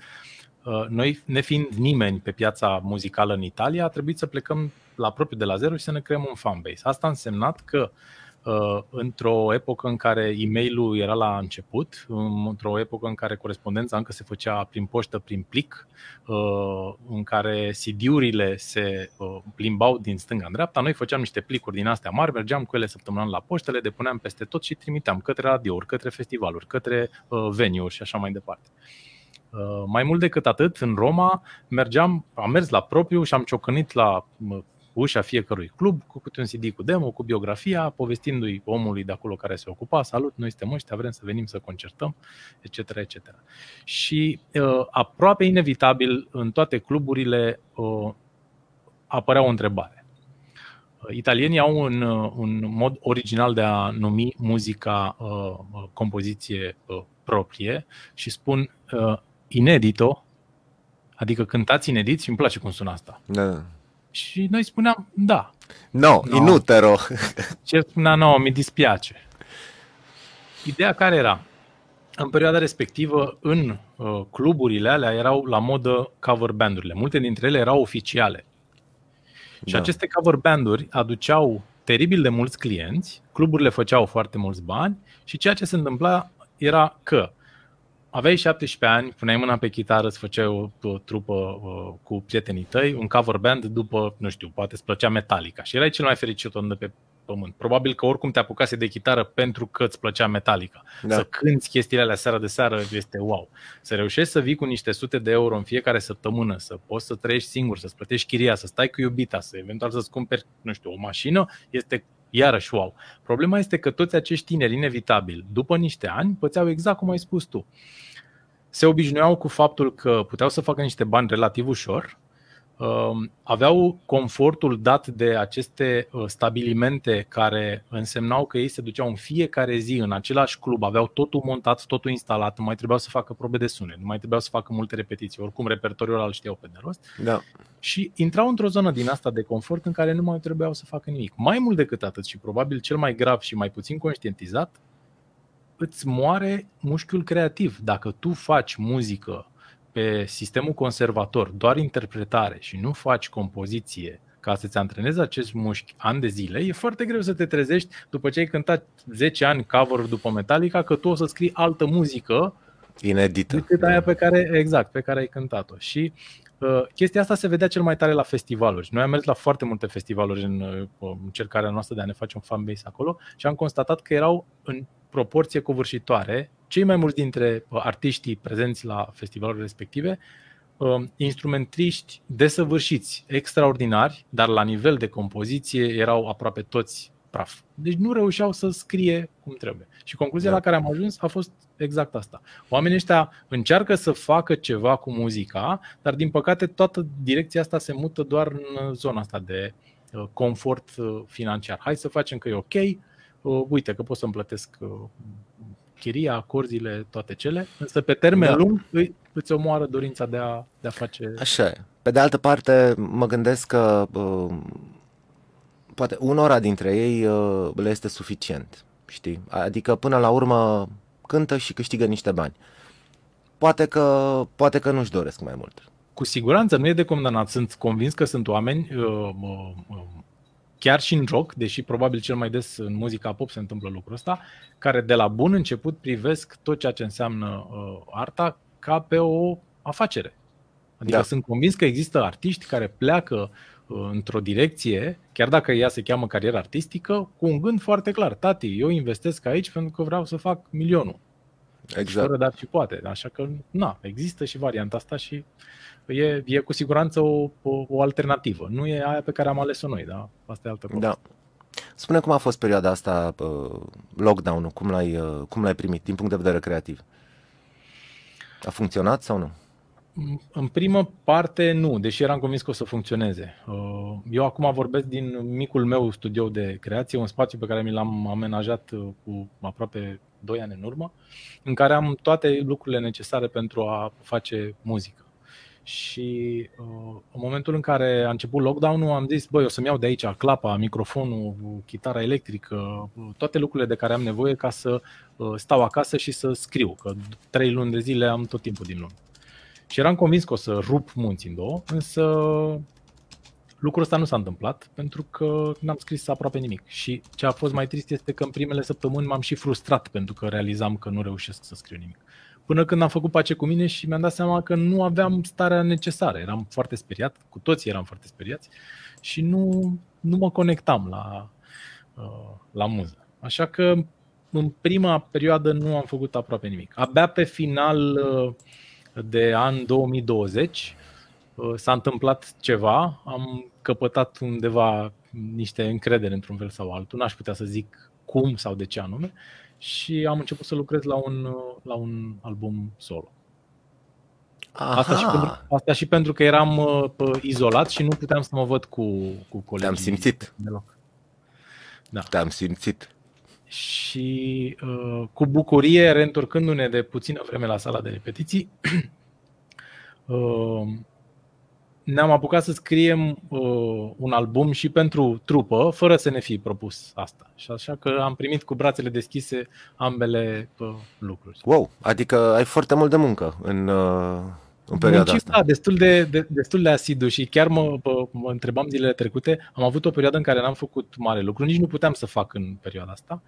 uh, noi, nefiind nimeni pe piața muzicală în Italia, a trebuit să plecăm la propriu de la zero și să ne creăm un fanbase. Asta a însemnat că uh, Uh, într-o epocă în care e mail era la început, într-o epocă în care corespondența încă se făcea prin poștă, prin plic, uh, în care CD-urile se uh, plimbau din stânga în dreapta, noi făceam niște plicuri din astea mari, mergeam cu ele săptămânal la poștă, le depuneam peste tot și trimiteam către radiouri, către festivaluri, către venue-uri și așa mai departe. Mai mult decât atât, în Roma mergeam, am mers la propriu și am ciocănit la ușa fiecărui club, cu câte un CD cu demo, cu biografia, povestindu-i omului de acolo care se ocupa, salut, noi suntem ăștia, vrem să venim să concertăm, etc. etc. Și uh, aproape inevitabil în toate cluburile uh, apărea o întrebare. Uh, italienii au un, uh, un mod original de a numi muzica uh, compoziție uh, proprie și spun uh, inedito, adică cântați inedit și îmi place cum sună asta. Da. Și noi spuneam, da. No, no. inutero. Și el spunea, no, mi dispiace. Ideea care era? În perioada respectivă, în uh, cluburile alea erau la modă cover bandurile. Multe dintre ele erau oficiale. Și da. aceste cover banduri aduceau teribil de mulți clienți, cluburile făceau foarte mulți bani și ceea ce se întâmpla era că aveai 17 ani, puneai mâna pe chitară, îți făceai o, o trupă uh, cu prietenii tăi, un cover band după, nu știu, poate îți plăcea Metallica și erai cel mai fericit om de pe pământ. Probabil că oricum te apucase de chitară pentru că îți plăcea Metallica. Da. Să cânti chestiile alea seara de seară este wow. Să reușești să vii cu niște sute de euro în fiecare săptămână, să poți să trăiești singur, să-ți plătești chiria, să stai cu iubita, să eventual să-ți cumperi, nu știu, o mașină, este iarăși wow. Problema este că toți acești tineri, inevitabil, după niște ani, pățeau exact cum ai spus tu se obișnuiau cu faptul că puteau să facă niște bani relativ ușor, um, aveau confortul dat de aceste uh, stabilimente care însemnau că ei se duceau în fiecare zi în același club, aveau totul montat, totul instalat, nu mai trebuiau să facă probe de sunet, nu mai trebuiau să facă multe repetiții, oricum repertoriul ăla știau pe de rost. Da. Și intrau într-o zonă din asta de confort în care nu mai trebuiau să facă nimic. Mai mult decât atât și probabil cel mai grav și mai puțin conștientizat, îți moare mușchiul creativ. Dacă tu faci muzică pe sistemul conservator, doar interpretare și nu faci compoziție ca să-ți antrenezi acest mușchi ani de zile, e foarte greu să te trezești după ce ai cântat 10 ani cover după Metallica că tu o să scrii altă muzică inedită. Decât aia pe care, exact, pe care ai cântat-o. Și uh, chestia asta se vedea cel mai tare la festivaluri. Noi am mers la foarte multe festivaluri în uh, încercarea noastră de a ne face un fanbase acolo și am constatat că erau în proporție covârșitoare, cei mai mulți dintre uh, artiștii prezenți la festivalurile respective, uh, instrumentiști desăvârșiți, extraordinari, dar la nivel de compoziție erau aproape toți praf. Deci nu reușeau să scrie cum trebuie. Și concluzia da. la care am ajuns a fost exact asta. Oamenii ăștia încearcă să facă ceva cu muzica, dar din păcate toată direcția asta se mută doar în zona asta de uh, confort financiar. Hai să facem că e ok, uh, uite că pot să-mi plătesc uh, chiria, acorziile, toate cele, însă pe termen da. lung îi, îți omoară dorința de a, de a face... Așa e. Pe de altă parte, mă gândesc că uh, poate unora dintre ei uh, le este suficient, știi? Adică până la urmă cântă și câștigă niște bani. Poate că, poate că nu-și doresc mai mult. Cu siguranță nu e de condamnat. Sunt convins că sunt oameni uh, uh, chiar și în joc, deși probabil cel mai des în muzica pop se întâmplă lucrul ăsta, care de la bun început privesc tot ceea ce înseamnă uh, arta ca pe o afacere. Adică da. sunt convins că există artiști care pleacă uh, într-o direcție, chiar dacă ea se cheamă carieră artistică, cu un gând foarte clar. Tati, eu investesc aici pentru că vreau să fac milionul. Exact. Fără dar și poate. Așa că, na, există și varianta asta și e, e cu siguranță o, o, o alternativă. Nu e aia pe care am ales-o noi, da? Asta e altă poveste. Da. Spune cum a fost perioada asta, uh, lockdown-ul, cum l-ai, uh, cum l-ai primit din punct de vedere creativ? A funcționat sau nu? În primă parte nu, deși eram convins că o să funcționeze. Uh, eu acum vorbesc din micul meu studio de creație, un spațiu pe care mi l-am amenajat cu aproape 2 ani în urmă, în care am toate lucrurile necesare pentru a face muzică. Și uh, în momentul în care a început lockdown-ul am zis, băi, o să-mi iau de aici clapa, microfonul, chitara electrică, toate lucrurile de care am nevoie ca să uh, stau acasă și să scriu, că trei luni de zile am tot timpul din lume. Și eram convins că o să rup munți în două, însă lucrul ăsta nu s-a întâmplat pentru că n-am scris aproape nimic. Și ce a fost mai trist este că în primele săptămâni m-am și frustrat pentru că realizam că nu reușesc să scriu nimic până când am făcut pace cu mine și mi-am dat seama că nu aveam starea necesară. Eram foarte speriat, cu toții eram foarte speriați și nu, nu mă conectam la, uh, la muză. Așa că în prima perioadă nu am făcut aproape nimic. Abia pe final uh, de an 2020 uh, s-a întâmplat ceva, am căpătat undeva niște încredere într-un fel sau altul, n-aș putea să zic cum sau de ce anume, și am început să lucrez la un, uh, la un album solo. Aha. Asta și, pentru, asta și pentru că eram uh, izolat și nu puteam să mă văd cu, cu colegii. Te-am simțit. Deloc. Da. Te-am simțit. Și uh, cu bucurie, reîntorcându-ne de puțină vreme la sala de repetiții, uh, ne-am apucat să scriem uh, un album și pentru trupă, fără să ne fi propus asta. Și așa că am primit cu brațele deschise ambele uh, lucruri. Wow, adică ai foarte mult de muncă în, uh, în perioada Muncit, asta. Da, destul de, de, destul de asidu și chiar mă, mă, mă întrebam zilele trecute, am avut o perioadă în care n-am făcut mare lucru, nici nu puteam să fac în perioada asta.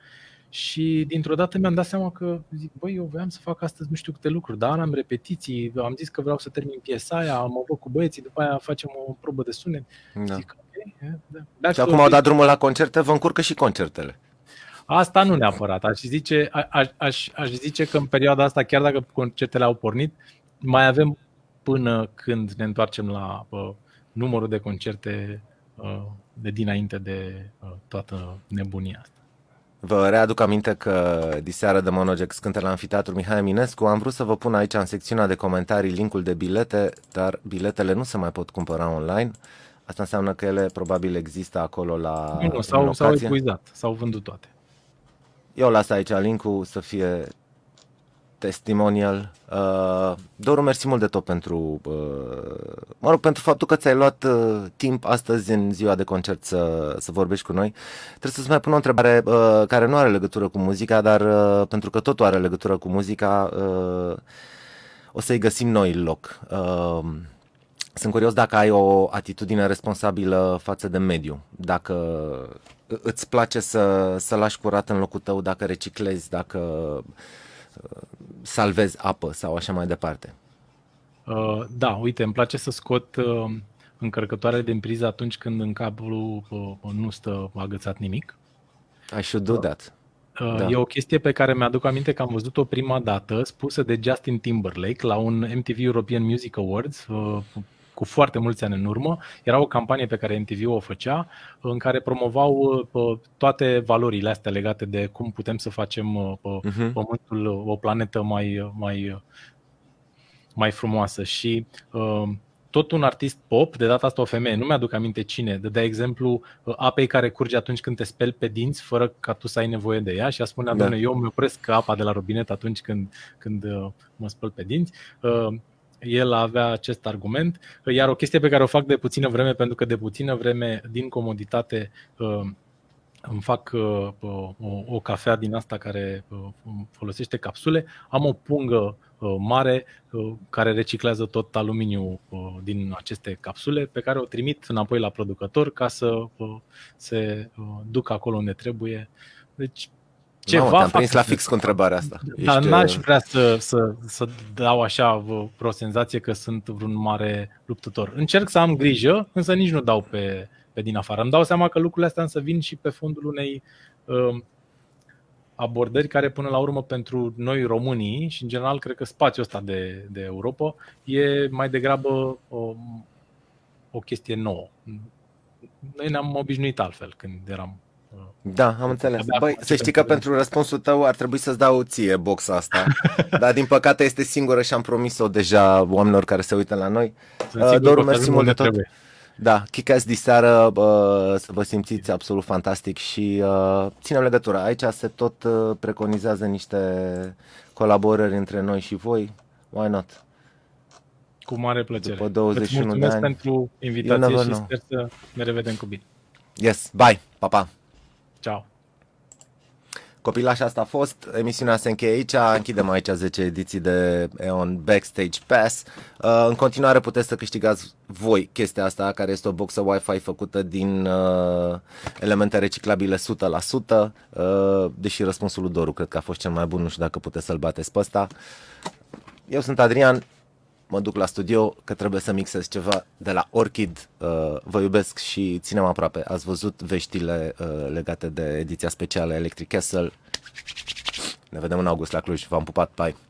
Și dintr-o dată mi-am dat seama că zic, băi, eu voiam să fac astăzi nu știu câte lucruri, dar am repetiții, am zis că vreau să termin piesa aia, mă văd cu băieții, după aia facem o probă de sunet. Da. Zic, ok, da. Back Și to acum au dat drumul la concerte, vă încurcă și concertele. Asta nu neapărat. Aș zice, a- aș, aș, aș zice că în perioada asta, chiar dacă concertele au pornit, mai avem până când ne întoarcem la uh, numărul de concerte uh, de dinainte de uh, toată nebunia asta. Vă readuc aminte că diseară de Monogex cântă la Amfiteatrul Mihai Eminescu. Am vrut să vă pun aici în secțiunea de comentarii linkul de bilete, dar biletele nu se mai pot cumpăra online. Asta înseamnă că ele probabil există acolo la nu, nu, în s-au, s-au locație. epuizat, s-au vândut toate. Eu las aici linkul să fie testimonial. Uh, Doru, mersi mult de tot pentru, uh, mă rog, pentru faptul că ți-ai luat uh, timp astăzi în ziua de concert să, să vorbești cu noi. Trebuie să-ți mai pun o întrebare uh, care nu are legătură cu muzica, dar uh, pentru că totul are legătură cu muzica, uh, o să-i găsim noi loc. Uh, sunt curios dacă ai o atitudine responsabilă față de mediu, dacă îți place să, să lași curat în locul tău, dacă reciclezi, dacă uh, salvezi apă sau așa mai departe. Uh, da, uite, îmi place să scot uh, încărcătoarele din priză atunci când în cablu uh, nu stă agățat nimic. I should do that. Uh, Da. E o chestie pe care mi-aduc aminte că am văzut-o prima dată spusă de Justin Timberlake la un MTV European Music Awards uh, cu foarte mulți ani în urmă. Era o campanie pe care MTV o făcea în care promovau uh, toate valorile astea legate de cum putem să facem uh, pe Mhm. Pământul o planetă mai, mai, mai frumoasă și uh, tot un artist pop, de data asta o femeie, nu mi-aduc aminte cine, de, de exemplu uh, apei care curge atunci când te speli pe dinți fără ca tu să ai nevoie de ea și a spunea, Da. da. doamne, eu îmi opresc apa de la robinet atunci când, când uh, mă spăl pe dinți. Uh, el avea acest argument, iar o chestie pe care o fac de puțină vreme, pentru că de puțină vreme, din comoditate, uh, îmi fac uh, o, o cafea din asta care uh, folosește capsule, am o pungă uh, mare uh, care reciclează tot aluminiul uh, din aceste capsule pe care o trimit înapoi la producător ca să uh, se uh, ducă acolo unde trebuie. Deci ceva Mamă, te-am fac prins la în fix cu sensul ăsta. întrebarea asta. Dar Ești, n-aș uh, vrea să, să, să dau așa vreo- vreo senzație că sunt vreun mare luptător. Încerc să am grijă, însă nici nu dau pe, pe din afară. Îmi dau seama că lucrurile astea însă vin și pe fondul unei uh, abordări care până la urmă pentru noi românii și în general cred că spațiul ăsta de, de Europa e mai degrabă o, o chestie nouă. Noi ne-am obișnuit altfel când eram uh, Da, am înțeles. Abia Băi, acum să știi începem că să pentru răspunsul tău ar trebui să-ți dau ție boxa asta. Dar din păcate este singură și am promis-o deja oamenilor care se uită la noi. sunt Uh, sigur Doru, că o să mersi ajung mult de unde tot. trebuie. Da, kick diseară, bă, să vă simțiți absolut fantastic și uh, ținem legătura. Aici se tot uh, preconizează niște colaborări între noi și voi. Why not? Cu mare plăcere. După 21 Îți mulțumesc de ani. pentru You invitație never și know. sper să ne revedem cu bine. Yes, bye, pa, pa! Ciao. Copilaș asta a fost, emisiunea se încheie aici, închidem aici 10 ediții de EON Backstage Pass. Uh, în continuare puteți să câștigați voi chestia asta, care este o boxă Wi-Fi făcută din uh, elemente reciclabile 100%, uh, deși răspunsul lui Doru cred că a fost cel mai bun, nu știu dacă puteți să-l bateți pe ăsta. Eu sunt Adrian, mă duc la studio că trebuie să mixez ceva de la Orchid. Uh, vă iubesc și ținem aproape. Ați văzut veștile uh, legate de ediția specială Electric Castle. Ne vedem în august la Cluj. V-am pupat. Bye!